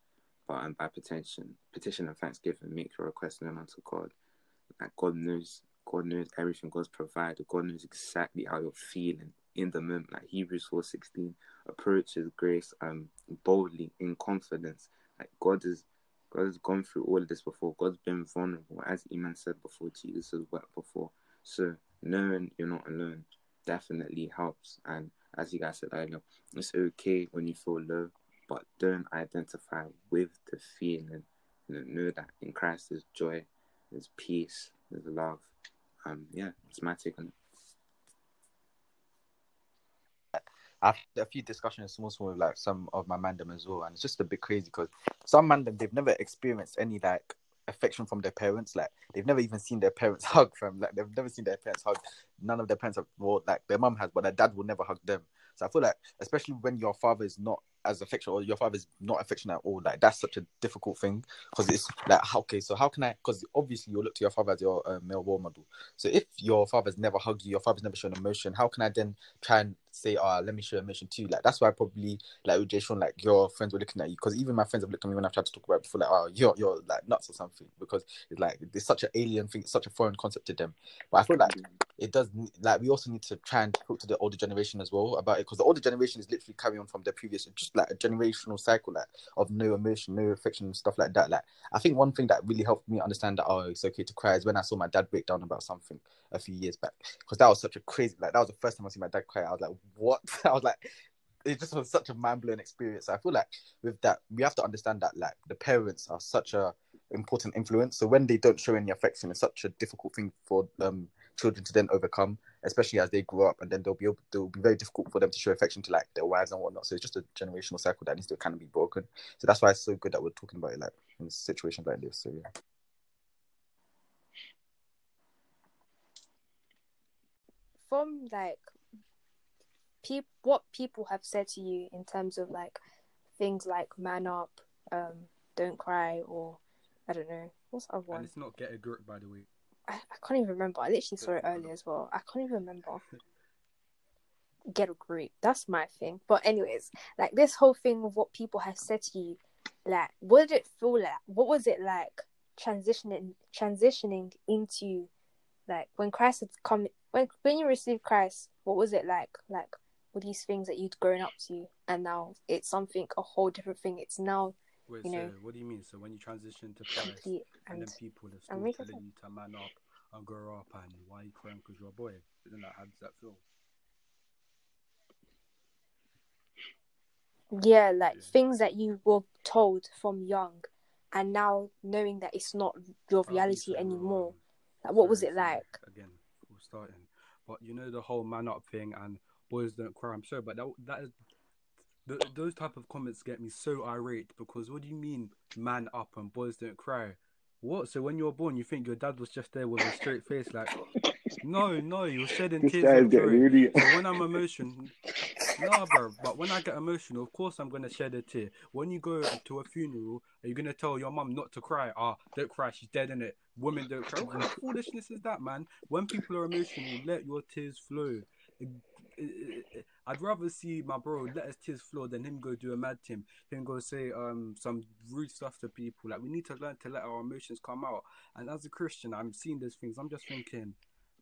but um, by petition, petition and thanksgiving, make your request known unto God. Like God knows, God knows everything. God's provided. God knows exactly how you're feeling in the moment. Like Hebrews 4:16, approaches grace um boldly in confidence. Like God is God has gone through all this before. God's been vulnerable, as Eman said before. Jesus has wept before. So knowing you're not alone definitely helps. And as you guys said earlier, it's okay when you feel low, but don't identify with the feeling. You know, know that in Christ there's joy, there's peace, there's love. Um, yeah, it's my take on it. Had a few discussions small small with like some of my mandem as well, and it's just a bit crazy because some mandem they've never experienced any like affection from their parents. Like they've never even seen their parents hug from like they've never seen their parents hug. None of their parents have well, like their mom has, but their dad will never hug them. So I feel like especially when your father is not as affectionate or your father is not affectionate at all, like that's such a difficult thing because it's like okay, so how can I? Because obviously you look to your father as your uh, male role model. So if your father's never hugged you, your father's never shown emotion, how can I then try and say, "Ah, oh, let me show emotion too"? Like that's why probably like with J'shawn, like your friends were looking at you because even my friends have looked at me when I've tried to talk about it before, like, "Oh, you're you're like nuts or something," because it's like it's such an alien thing, such a foreign concept to them. But I feel like it does like we also need to try and talk to the older generation as well about it because the older generation is literally carrying on from the previous, just like a generational cycle like of no emotion, no affection, and stuff like that. Like I think one thing that really helped me understand that oh it's okay to cry is when I saw my dad break down about something a few years back because that was such a crazy like that was the first time I see my dad cry. I was like, what? I was like. It just was such a mind blowing experience. I feel like with that, we have to understand that like the parents are such a important influence. So when they don't show any affection, it's such a difficult thing for um children to then overcome, especially as they grow up, and then they'll be able, they'll be very difficult for them to show affection to like their wives and whatnot. So it's just a generational cycle that needs to kind of be broken. So that's why it's so good that we're talking about it like in situations like this. So yeah. From like people, what people have said to you in terms of like things like man up, um, don't cry, or I don't know what's the other one. And it's not get a grip, by the way. I, I can't even remember. I literally saw it earlier as well. I can't even remember. Get a grip. That's my thing. But anyways, like this whole thing of what people have said to you, like what did it feel like? What was it like transitioning transitioning into like when Christ had come when when you received Christ, what was it like? Like with these things that you'd grown up to and now it's something a whole different thing. It's now Wait, you so know, what do you mean? So when you transition to complete and and then people are still telling you to man up and grow up, and why are you crying because you're a boy? Isn't that how does that feel? yeah, like Yeah. things that you were told from young and now knowing that it's not your reality anymore. Like what was it like? Again, we're starting. But you know the whole man up thing and boys don't cry. I'm sorry, but that that is th- those type of comments get me so irate because what do you mean man up and boys don't cry? What? So when you were born, you think your dad was just there with a straight face, like, no, no, was shedding This tears guy getting really. So when I'm emotional, no, bro. But when I get emotional, of course I'm gonna shed a tear. When you go to a funeral, are you gonna tell your mum not to cry? Ah, don't cry, she's dead in it. Women don't cry. What kind of foolishness is that, man? When people are emotional, let your tears flow. I'd rather see my bro let his tears flow than him go do a mad team, him go say um some rude stuff to people. Like we need to learn to let our emotions come out. And as a Christian, I'm seeing those things. I'm just thinking,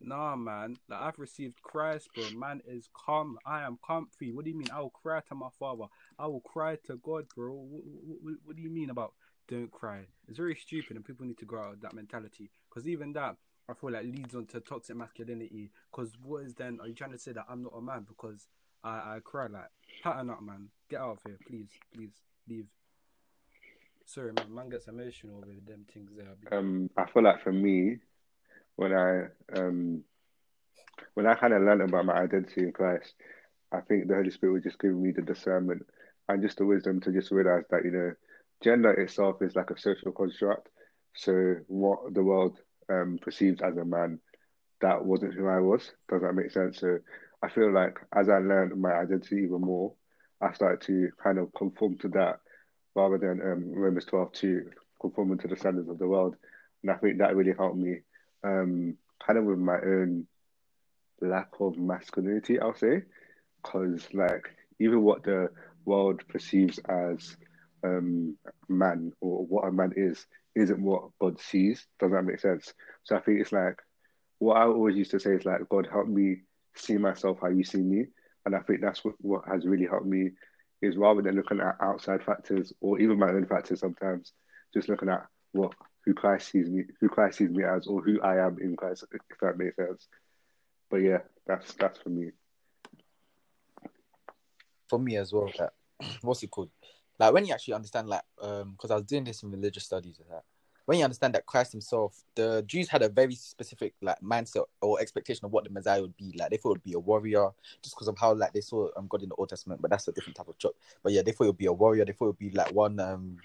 Nah, man. Like I've received Christ, bro. Man is calm. I am comfy. What do you mean? I will cry to my father. I will cry to God, bro. What, what, what do you mean about don't cry? It's very stupid, and people need to grow out of that mentality. Because even that, I feel like leads on to toxic masculinity. Because what is then? Are you trying to say that I'm not a man because I, I cry? Like pattern up, man. Get out of here, please, please leave. Sorry, man. Man gets emotional with them things there. Um, I feel like for me, when I um when I kind of learned about my identity in Christ, I think the Holy Spirit was just giving me the discernment and just the wisdom to just realize that you know, gender itself is like a social construct. So what the world um perceives as a man, that wasn't who I was. Does that make sense? So I feel like as I learned my identity even more, I started to kind of conform to that rather than um, Romans 12 to conforming to the standards of the world. And I think that really helped me um, kind of with my own lack of masculinity, I'll say, because like even what the world perceives as um man or what a man is isn't what God sees. Does that make sense? So I think it's like what I always used to say is like God help me see myself how you see me, and I think that's what what has really helped me is rather than looking at outside factors or even my own factors sometimes, just looking at what who Christ sees me, who Christ sees me as, or who I am in Christ, if that makes sense. But yeah, that's that's for me. For me as well, that what's it called? Like when you actually understand, like, um, because I was doing this in religious studies, that when you understand that Christ Himself, the Jews had a very specific like mindset or expectation of what the Messiah would be. Like they thought it would be a warrior, just because of how like they saw um, God in the Old Testament. But that's a different type of chop. But yeah, they thought it would be a warrior. They thought it would be like one um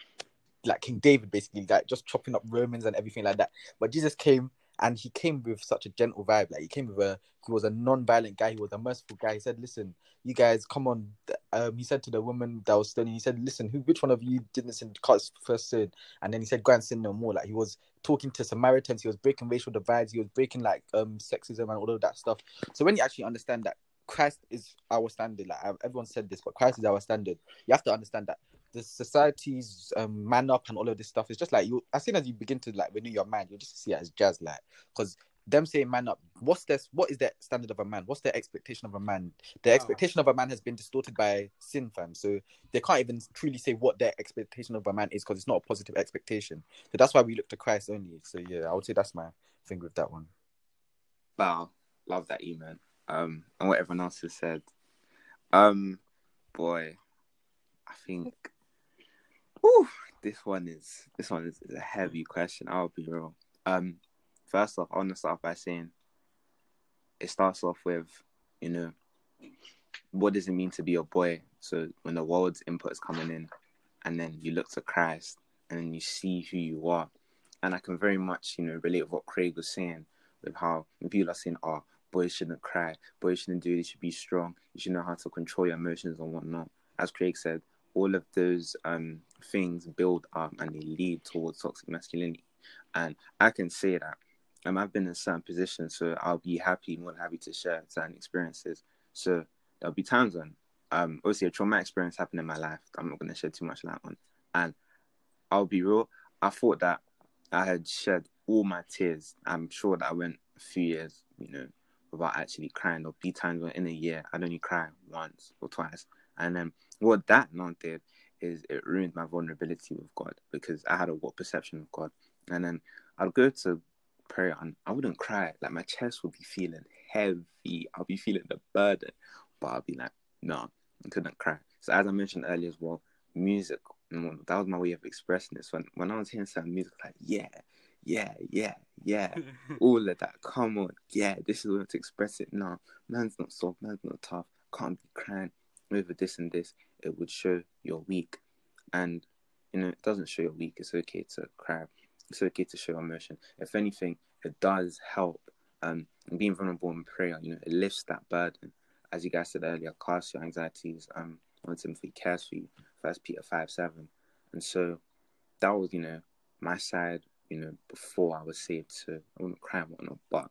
like King David, basically, like just chopping up Romans and everything like that. But Jesus came and he came with such a gentle vibe. Like he came with a he was a non-violent guy. He was a merciful guy. He said, "Listen, you guys, come on." Um, he said to the woman that was stoning, he said, "Listen, who, which one of you didn't sin? Cause first sin." And then he said, "Go and sin no more." Like he was talking to Samaritans. He was breaking racial divides. He was breaking like um sexism and all of that stuff. So when you actually understand that Christ is our standard, like everyone said this, but Christ is our standard. You have to understand that the society's um, man up and all of this stuff is just like you as soon as you begin to like renew your mind you just see it as jazz like because them saying man up what's this what is the standard of a man? What's the expectation of a man? The expectation of a man has been distorted by sin fam. So they can't even truly say what their expectation of a man is because it's not a positive expectation. So that's why we look to christ only. So yeah i would say that's my thing with that one. Wow. Love that Eman um and what everyone else has said. Um boy i think Whew, this one is this one is, is, a heavy question. I'll be real. Um, first off, I want to start by saying it starts off with, you know, what does it mean to be a boy? So when the world's input is coming in, and then you look to Christ, and you see who you are, and I can very much, you know, relate with what Craig was saying with how people are saying, "Oh, boys shouldn't cry, boys shouldn't do this, should be strong, you should know how to control your emotions and whatnot." As Craig said, all of those um, things build up and they lead towards toxic masculinity. And I can say that um, I've been in certain positions, so I'll be happy, more than happy to share certain experiences. So there'll be times when, um, obviously, a traumatic experience happened in my life. I'm not going to shed too much light on. And I'll be real, I thought that I had shed all my tears. I'm sure that I went a few years, you know, without actually crying. There'll be times when in a year I'd only cry once or twice. And then what that non did is it ruined my vulnerability with God because I had a what perception of God. And then I'd go to prayer and I wouldn't cry. Like my chest would be feeling heavy. I'll be feeling the burden. But I'll be like, no, I couldn't cry. So as I mentioned earlier as well, music, mm, that was my way of expressing this. When when I was hearing some music, like, yeah, yeah, yeah, yeah, all of that. Come on, yeah, this is way to express it. No, man's not soft, man's not tough. Can't be crying over this and this, it would show you're weak. And you know, it doesn't show you're weak. It's okay to cry. It's okay to show emotion. If anything, it does help. Um, being vulnerable in prayer, you know, it lifts that burden. As you guys said earlier, cast your anxieties um on Timothy cares for you. First Peter five seven. And so that was, you know, my side, you know, before I was saved. So I wouldn't cry and whatnot. But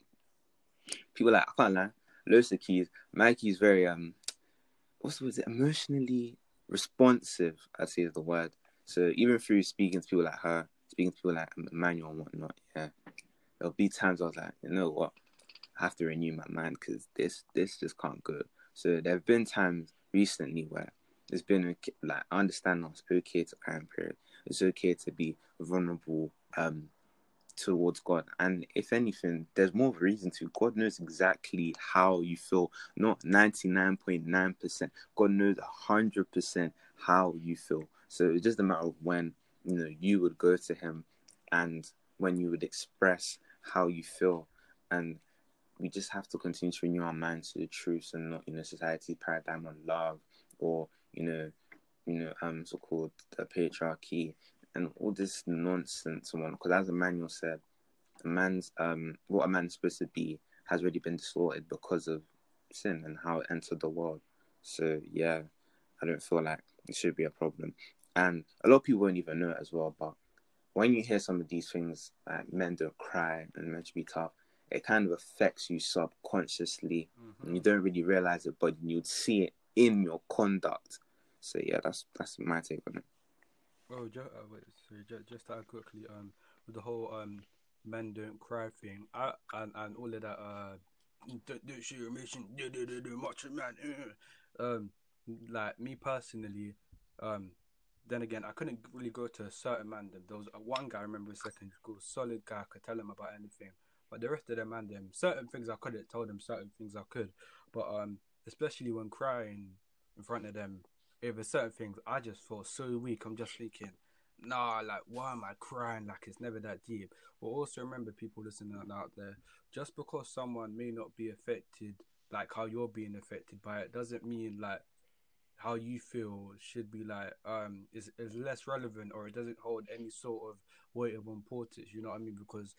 people like I can't lie. Losa Keys, Mikey's very um what's was it emotionally responsive i say is the word so even through speaking to people like her speaking to people like emmanuel and whatnot yeah there'll be times i was like you know what i have to renew my mind because this this just can't go so there have been times recently where it's been like i understand now it's okay to cry in period it's okay to be vulnerable um towards God. And if anything, there's more of a reason to. God knows exactly how you feel, not 99.9%. God knows 100% how you feel. So it's just a matter of when, you know, you would go to him and when you would express how you feel. And we just have to continue to renew our minds to the truth and not, you know, society paradigm on love or, you know, you know, um, so-called the patriarchy and all this nonsense and because as Emmanuel said, a man's um what a man's supposed to be has already been distorted because of sin and how it entered the world. So yeah, I don't feel like it should be a problem. And a lot of people won't even know it as well, but when you hear some of these things like men don't cry and men should be tough, it kind of affects you subconsciously, Mhm. and you don't really realize it, but you'd see it in your conduct. So yeah, that's that's my take on it. Oh, just, uh, wait, sorry, just, just to add quickly, um, with the whole um, men don't cry thing, I, and and all of that, uh, don't, don't show your emotion, do do do do, macho man, uh, um, like me personally, um, then again, I couldn't really go to a certain man. Them there was one guy I remember in secondary school, solid guy, I could tell him about anything. But the rest of them man, them certain things I couldn't tell them, certain things I could. But um, especially when crying in front of them, if over certain things, I just feel so weak. I'm just thinking, nah, like why am I crying? Like it's never that deep. But also remember, people listening out there, just because someone may not be affected like how you're being affected by it, doesn't mean like how you feel should be like um is is less relevant or it doesn't hold any sort of weight of importance. You know what I mean? Because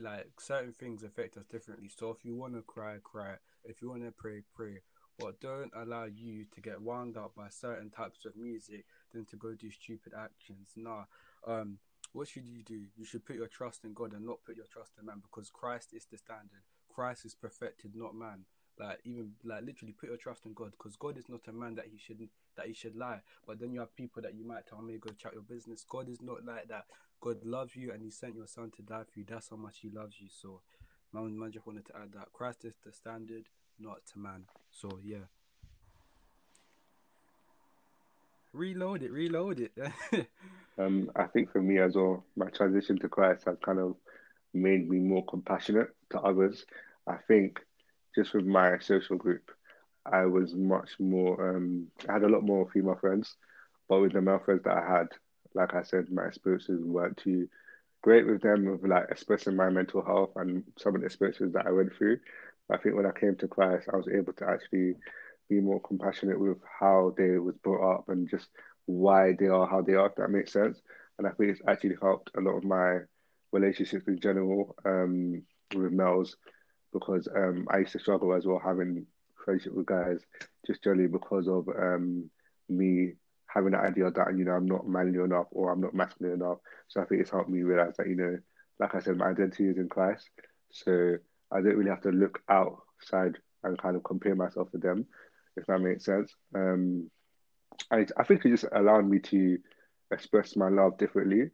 like certain things affect us differently. So if you want to cry, cry. If you want to pray, pray. But don't allow you to get wound up by certain types of music than to go do stupid actions. Nah. Um, what should you do? You should put your trust in God and not put your trust in man because Christ is the standard. Christ is perfected, not man. Like even like literally put your trust in God because God is not a man that he shouldn't that he should lie. But then you have people that you might tell me go chat your business. God is not like that. God loves you and he sent your son to die for you. That's how much he loves you. So man, man just wanted to add that Christ is the standard, not to man. So yeah. Reload it, reload it. Um, I think for me as well, my transition to Christ has kind of made me more compassionate to others. I think just with my social group, I was much more, um, I had a lot more female friends, but with the male friends that I had, like I said, my experiences weren't too great with them, with like expressing my mental health and some of the experiences that I went through. I think when I came to Christ, I was able to actually be more compassionate with how they was brought up and just why they are how they are, if that makes sense. And I think it's actually helped a lot of my relationships in general um, with males because um, I used to struggle as well having friendship with guys just generally because of um, me having the idea that you know I'm not manly enough or I'm not masculine enough. So I think it's helped me realize that you know, like I said, my identity is in Christ. So I don't really have to look outside and kind of compare myself to them, if that makes sense. Um, I I think it just allowed me to express my love differently.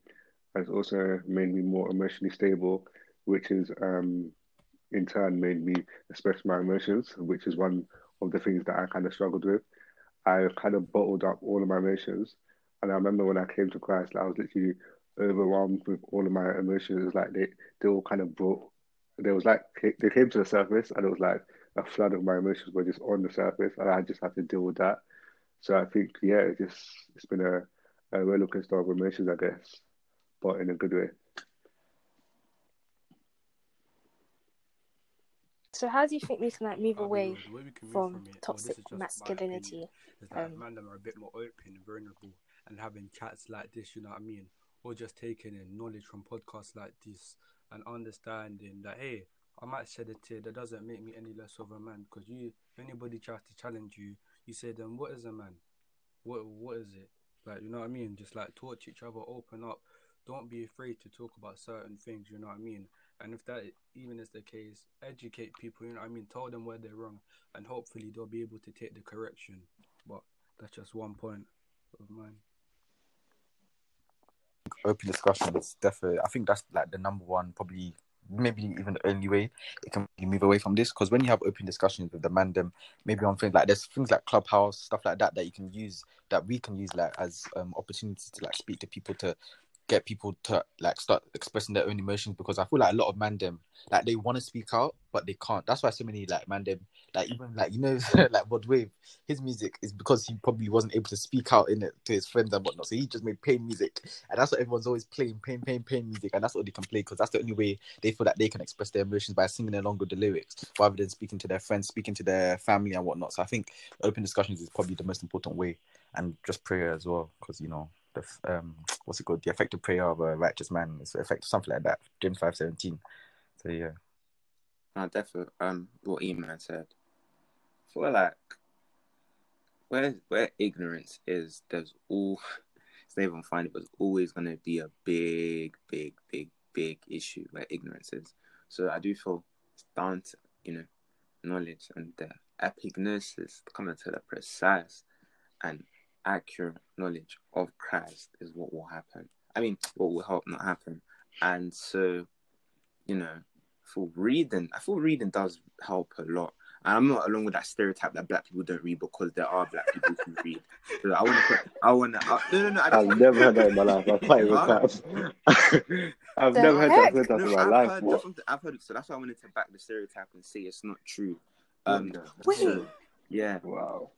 And it's also made me more emotionally stable, which is um, in turn made me express my emotions, which is one of the things that I kind of struggled with. I kind of bottled up all of my emotions. And I remember when I came to Christ, I was literally overwhelmed with all of my emotions. Like they, they all kind of brought, there was like, they came to the surface and it was like a flood of my emotions were just on the surface. And I just had to deal with that. So I think, yeah, it just, it's been a, a roller coaster of emotions, I guess, but in a good way. So how do you think we can like move away real, the way we can move from from it, toxic this is just my masculinity? opinion, is that Um, man them are a bit more open and vulnerable and having chats like this, you know what I mean? Or just taking in knowledge from podcasts like this and understanding that hey, I might shed a tear, that doesn't make me any less of a man. Because you if anybody tries to challenge you, you say then what is a man? What what is it? Like you know what I mean? Just like talk to each other, open up. Don't be afraid to talk about certain things, you know what I mean? And if that even is the case, educate people, you know I mean? Tell them where they're wrong and hopefully they'll be able to take the correction. But that's just one point of mine. open discussions definitely i think that's like the number one probably maybe even the only way it can move away from this because when you have open discussions with the mandem maybe on things like there's things like clubhouse stuff like that that you can use that we can use like as um opportunities to like speak to people to get people to like start expressing their own emotions because I feel like a lot of mandem like they want to speak out but they can't. That's why so many like mandem like even like you know like Rod Wave his music is because he probably wasn't able to speak out in it to his friends and whatnot. So he just made pain music and that's what everyone's always playing pain pain pain music and that's what they can play because that's the only way they feel that they can express their emotions by singing along with the lyrics rather than speaking to their friends, speaking to their family and whatnot. So I think open discussions is probably the most important way and just prayer as well because you know the um what's it called the effective prayer of a righteous man is effective something like that James five seventeen. So yeah, No, definitely. Um, what E-Man said. I feel like where where ignorance is, there's all. It's not even funny, but there's always going to be a big, big, big, big issue where ignorance is. So I do feel down to you know knowledge and the epignosis, coming to the precise and accurate knowledge of Christ is what will happen. I mean, what will help not happen. And so, you know, for reading, I feel reading does help a lot. And I'm not along with that stereotype that black people don't read because there are black people who read. So I want to, I want to, uh, no, no, no. I I've never heard that in my life. I've fight with that. I've The never heard heck? that said that in my I've life. heard, What? I've heard. So that's why I wanted to back the stereotype and say it's not true. Um, Wait. so, yeah. Wow.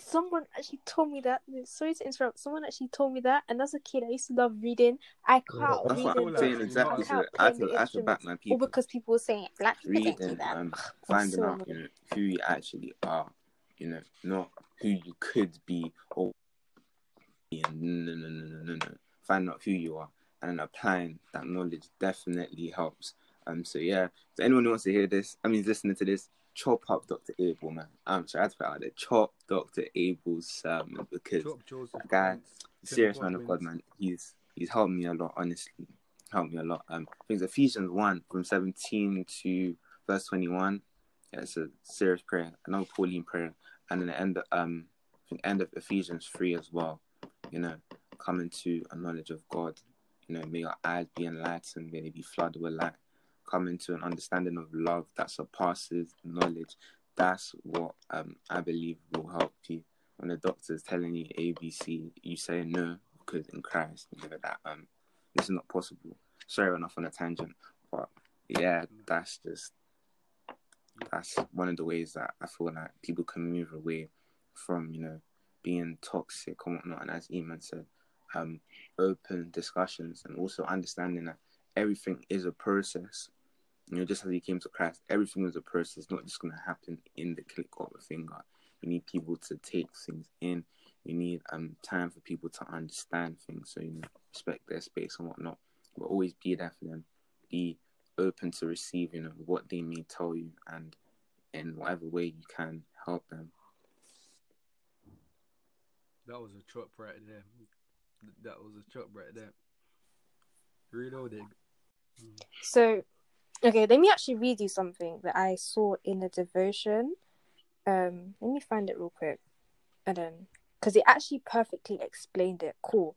Someone actually told me that. Sorry to interrupt. Someone actually told me that, and as a kid, I used to love reading. I can't That's read what I'm saying I exactly. So I play feel the I back my All because people were saying black people don't do that. um, finding so out, you know, who you actually are, you know, not who you could be or no, no, no, no, no, no. Find out who you are and applying that knowledge definitely helps. Um, so yeah, if anyone who wants to hear this, I mean, listening to this, chop up Dr. Abel, man. I'm sorry, I had to put it out there. Chop Dr. Abel's sermon because that guy, Prince, serious man of God, man. He's he's helped me a lot, honestly. Helped me a lot. Um, I think Ephesians one from seventeen to verse twenty one. Yeah, it's a serious prayer, another Pauline prayer, and then the end. Um, end of Ephesians three as well. You know, coming to a knowledge of God. You know, may your eyes be enlightened, may they be flooded with light. Coming to an understanding of love that surpasses knowledge. That's what um I believe will help you when the doctor's telling you ABC, you say no because in Christ, you know that um this is not possible. Sorry, enough on a tangent, but yeah, that's just that's one of the ways that I feel like people can move away from you know being toxic and whatnot. And as Eman said, um, open discussions and also understanding that everything is a process. You know, just as he came to Christ, everything was a process. It's not just going to happen in the click of a finger. You need people to take things in. You need um time for people to understand things. So you know, respect their space and whatnot. But always be there for them. Be open to receive, you know, what they may tell you, and in whatever way you can help them. That was a chop right there. That was a chop right there. Reloading. So, okay, let me actually read you something that I saw in a devotion. Um, let me find it real quick, and then because it actually perfectly explained it. Cool.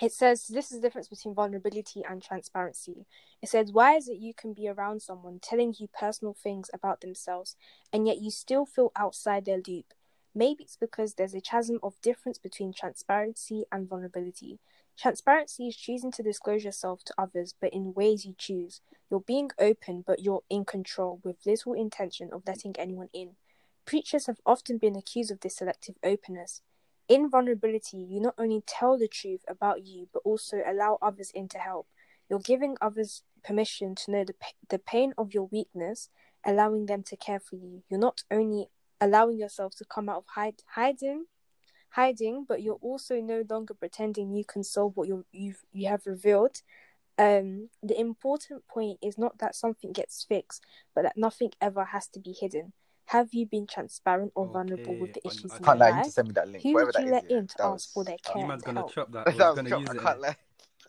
It says this is the difference between vulnerability and transparency. It says, Why is it you can be around someone telling you personal things about themselves and yet you still feel outside their loop? Maybe it's because there's a chasm of difference between transparency and vulnerability. Transparency is choosing to disclose yourself to others, but in ways you choose. You're being open, but you're in control, with little intention of letting anyone in. Preachers have often been accused of this selective openness. In vulnerability, you not only tell the truth about you, but also allow others in to help. You're giving others permission to know the, the pain of your weakness, allowing them to care for you. You're not only allowing yourself to come out of hide- hiding, hiding, but you're also no longer pretending you can solve what you you've you have revealed. Um, the important point is not that something gets fixed, but that nothing ever has to be hidden. Have you been transparent or vulnerable with the issues I- I Can't your lie, you need to life? send me that link. Who Whatever would you is, let yeah, in to that ask was- for their that care You man's gonna help? chop that. Or that was gonna joke, use I it. can't In, lie.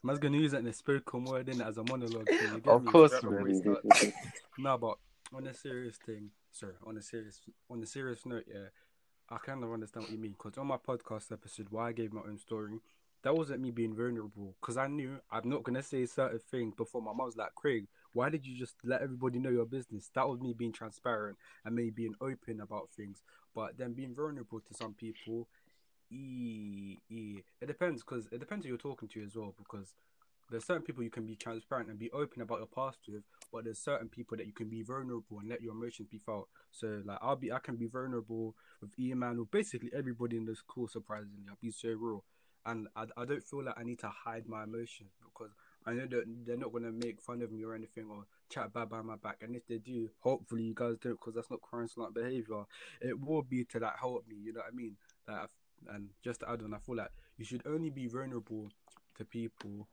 man's gonna use it in a spoken word in as a monologue. So you Of me? course, Right man. we. No, but on a serious thing, sir, on a serious on a serious note, yeah, I kind of understand what you mean because on my podcast episode where I gave my own story, that wasn't me being vulnerable because I knew I'm not gonna say certain things before my mom's like, Craig, why did you just let everybody know your business? That was me being transparent and me being open about things, but then being vulnerable to some people, e, e it depends because it depends who you're talking to as well because there's certain people you can be transparent and be open about your past with, but there's certain people that you can be vulnerable and let your emotions be felt. So like I'll be I can be vulnerable with Ian with basically everybody in this call surprisingly. I'll be so real. And I, I don't feel like I need to hide my emotions because I know that they're not gonna make fun of me or anything or chat bad behind my back. And if they do, hopefully you guys don't because that's not crime slant behavior. It will be to like help me, you know what I mean? Like, and just to add on, I feel like you should only be vulnerable to people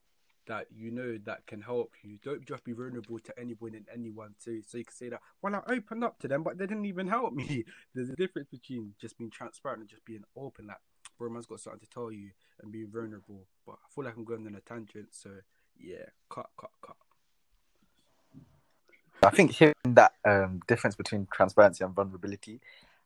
that you know that can help you. Don't just be vulnerable to anyone and anyone too. So you can say that, well, I opened up to them, but they didn't even help me. There's a difference between just being transparent and just being open. That Like, bro, man's got something to tell you and being vulnerable. But I feel like I'm going on a tangent. So yeah, cut, cut, cut. I think hearing that um, difference between transparency and vulnerability,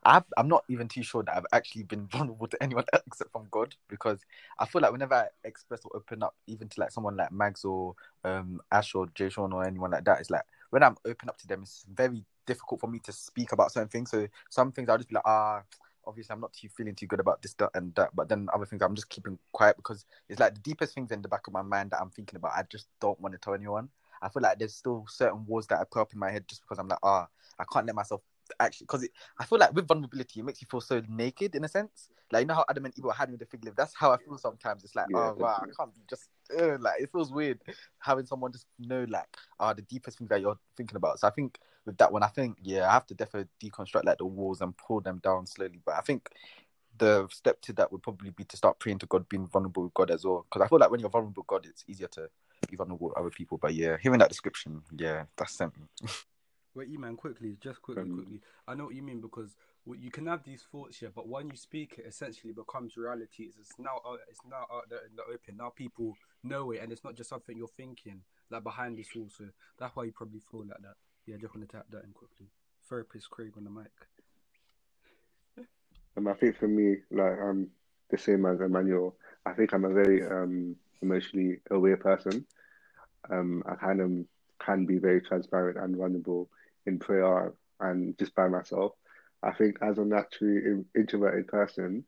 i am not even too sure that I've actually been vulnerable to anyone except from God because I feel like whenever I express or open up, even to like someone like Mags or um, Ash or J'shawn or anyone like that, it's like when I'm open up to them, it's very difficult for me to speak about certain things. So some things I'll just be like, ah, obviously I'm not too feeling too good about this that, and that. But then other things I'm just keeping quiet because it's like the deepest things in the back of my mind that I'm thinking about. I just don't want to tell anyone. I feel like there's still certain walls that I put up in my head just because I'm like, ah, I can't let myself actually because I feel like with vulnerability, it makes you feel so naked in a sense. Like you know how Adam and Eve were hiding with the fig leaf. That's how I feel sometimes. It's like, yeah, oh wow, I can't be just uh, like it feels weird having someone just know like ah uh, the deepest things that you're thinking about. So I think with that one, I think yeah, I have to definitely deconstruct like the walls and pull them down slowly. But I think the step to that would probably be to start praying to God, being vulnerable with God as well. Because I feel like when you're vulnerable with God, it's easier to be vulnerable with other people. But yeah, hearing that description, yeah, that's sent me. Wait, E man, quickly, just quickly, um, quickly. I know what you mean because well, you can have these thoughts here, but when you speak it, essentially becomes reality. It's now out, it's now out there in the open. Now people know it, and it's not just something you're thinking like behind this wall. So that's why you probably feel like that. Yeah, just want to tap that in quickly. Therapist Craig on the mic. Um, I think for me, like I'm the same as Emmanuel. I think I'm a very um, emotionally aware person. Um, I kind of can be very transparent and vulnerable in prayer and just by myself. I think as a naturally introverted person,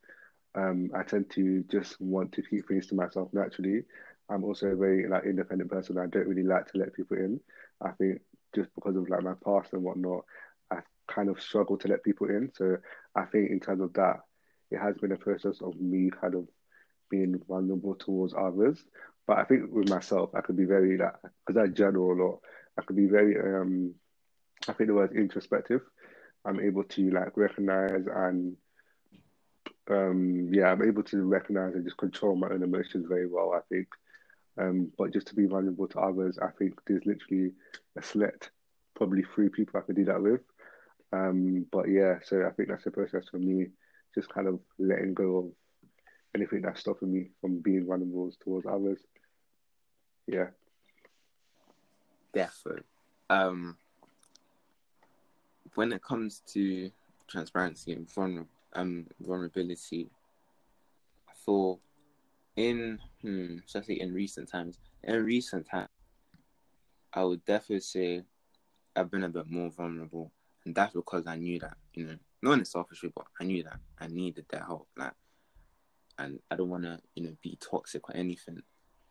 um, I tend to just want to keep things to myself naturally. I'm also a very like independent person. I don't really like to let people in. I think just because of like my past and whatnot, I kind of struggle to let people in. So I think in terms of that, it has been a process of me kind of being vulnerable towards others. But I think with myself, I could be very like because I journal a lot. I could be very um I think the word introspective. I'm able to like recognize and um yeah, I'm able to recognize and just control my own emotions very well, I think. Um, but just to be vulnerable to others, I think there's literally a select, probably three people I could do that with. Um, but yeah, so I think that's the process for me, just kind of letting go of anything that's stopping me from being vulnerable towards others. Yeah. Definitely. Um, when it comes to transparency and vulner- um, vulnerability, I feel in, hmm, especially in recent times, in recent times, I would definitely say I've been a bit more vulnerable. And that's because I knew that, you know, not in a selfish way, but I knew that I needed their help. Like, and I don't want to, you know, be toxic or anything.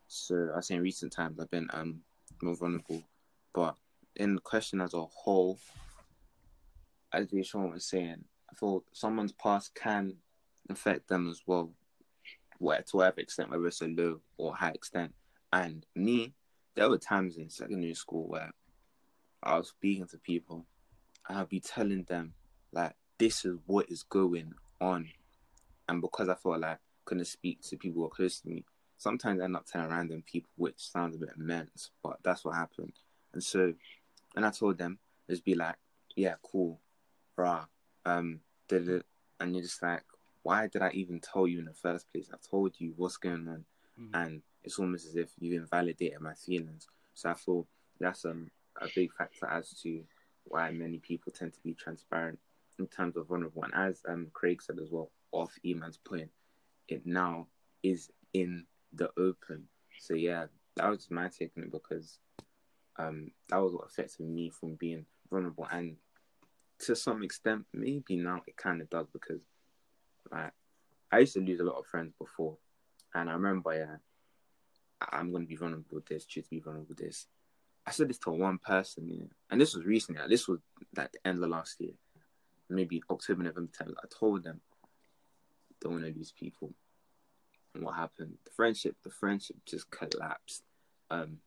So I say in recent times I've been um more vulnerable, but in the question as a whole, as Sean was saying, I thought someone's past can affect them as well, where to whatever extent, whether it's a low or high extent. And me, there were times in secondary school where I was speaking to people and I'd be telling them like this is what is going on. And because I felt like I couldn't speak to people who were close to me, sometimes I end up telling random people, which sounds a bit immense, but that's what happened. And so and I told them, just be like, yeah, cool bruh, um, did it, and you're just like, why did I even tell you in the first place? I told you what's going on, mm-hmm. and it's almost as if you invalidated my feelings. So I feel that's um, a big factor as to why many people tend to be transparent in terms of vulnerable. And as um, Craig said as well, off Eman's point, it now is in the open. So yeah, that was my take on it because um, that was what affected me from being vulnerable and to some extent, maybe now it kind of does because like I used to lose a lot of friends before, and I remember yeah, I'm gonna be vulnerable with this, choose to be vulnerable with this. I said this to one person, yeah, and this was recently. Like, this was like the end of last year, maybe October, November time. I told them, don't want to lose people. And what happened? The friendship, the friendship just collapsed. Um,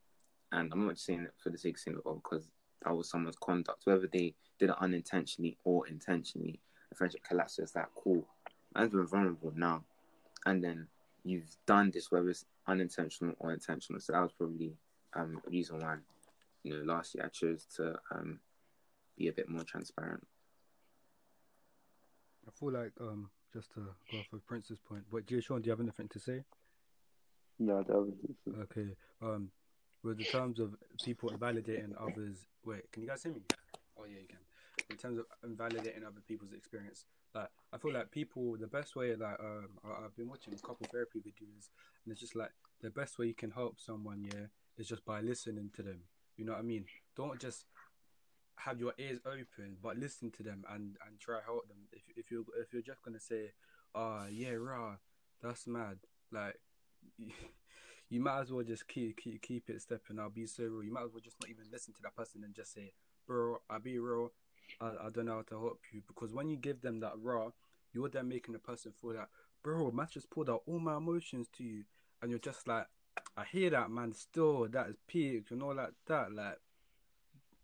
and I'm not saying it for the sake of saying it, because that was someone's conduct, whether they did it unintentionally or intentionally. The friendship collapses. It's that cool. Man's been vulnerable now, and then you've done this whether it's unintentional or intentional. So that was probably um, a reason why, you know, last year I chose to um, be a bit more transparent. I feel like um, just to go off of Prince's point, but J'shawn, do you have anything to say? No, that was okay. Um, with the terms of people invalidating others. Wait, can you guys hear me? Oh yeah, you can. In terms of invalidating other people's experience, like I feel like people, the best way, like um, I, I've been watching a couple therapy videos, and it's just like the best way you can help someone, yeah, is just by listening to them. You know what I mean? Don't just have your ears open, but listen to them and and try help them. If if you if you're just gonna say, "Ah, yeah, rah, that's mad," like. You might as well just keep keep keep it stepping. I'll be so real. You might as well just not even listen to that person and just say, "Bro, I'll be real. I, I don't know how to help you." Because when you give them that raw, you're then making the person feel that, "Bro, man, just poured out all my emotions to you," and you're just like, "I hear that, man. Still, that is peak and all like that. Like,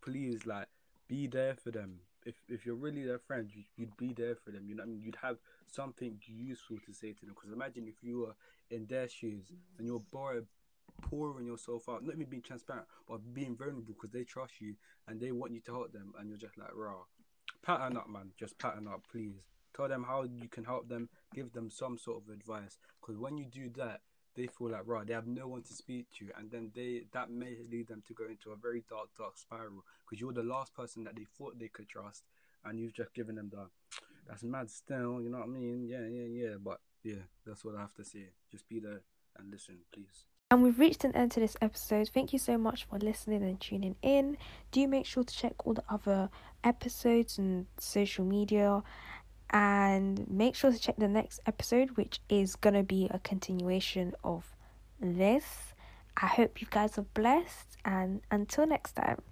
please, like, be there for them. If if you're really their friend, you, you'd be there for them. You know, I mean, you'd have something useful to say to them. Because imagine if you were in their shoes and you're bored, pouring yourself out, not even being transparent, but being vulnerable because they trust you and they want you to help them, and you're just like, raw. Pattern up, man. Just pattern up, please. Tell them how you can help them. Give them some sort of advice. Because when you do that, they feel like right, they have no one to speak to, and then they that may lead them to go into a very dark, dark spiral. Because you're the last person that they thought they could trust, and you've just given them the that's mad still. You know what I mean? Yeah, yeah, yeah. But yeah, that's what I have to say. Just be there and listen, please. And we've reached an end to this episode. Thank you so much for listening and tuning in. Do make sure to check all the other episodes and social media and make sure to check the next episode, which is gonna be a continuation of this. I hope you guys are blessed, and until next time.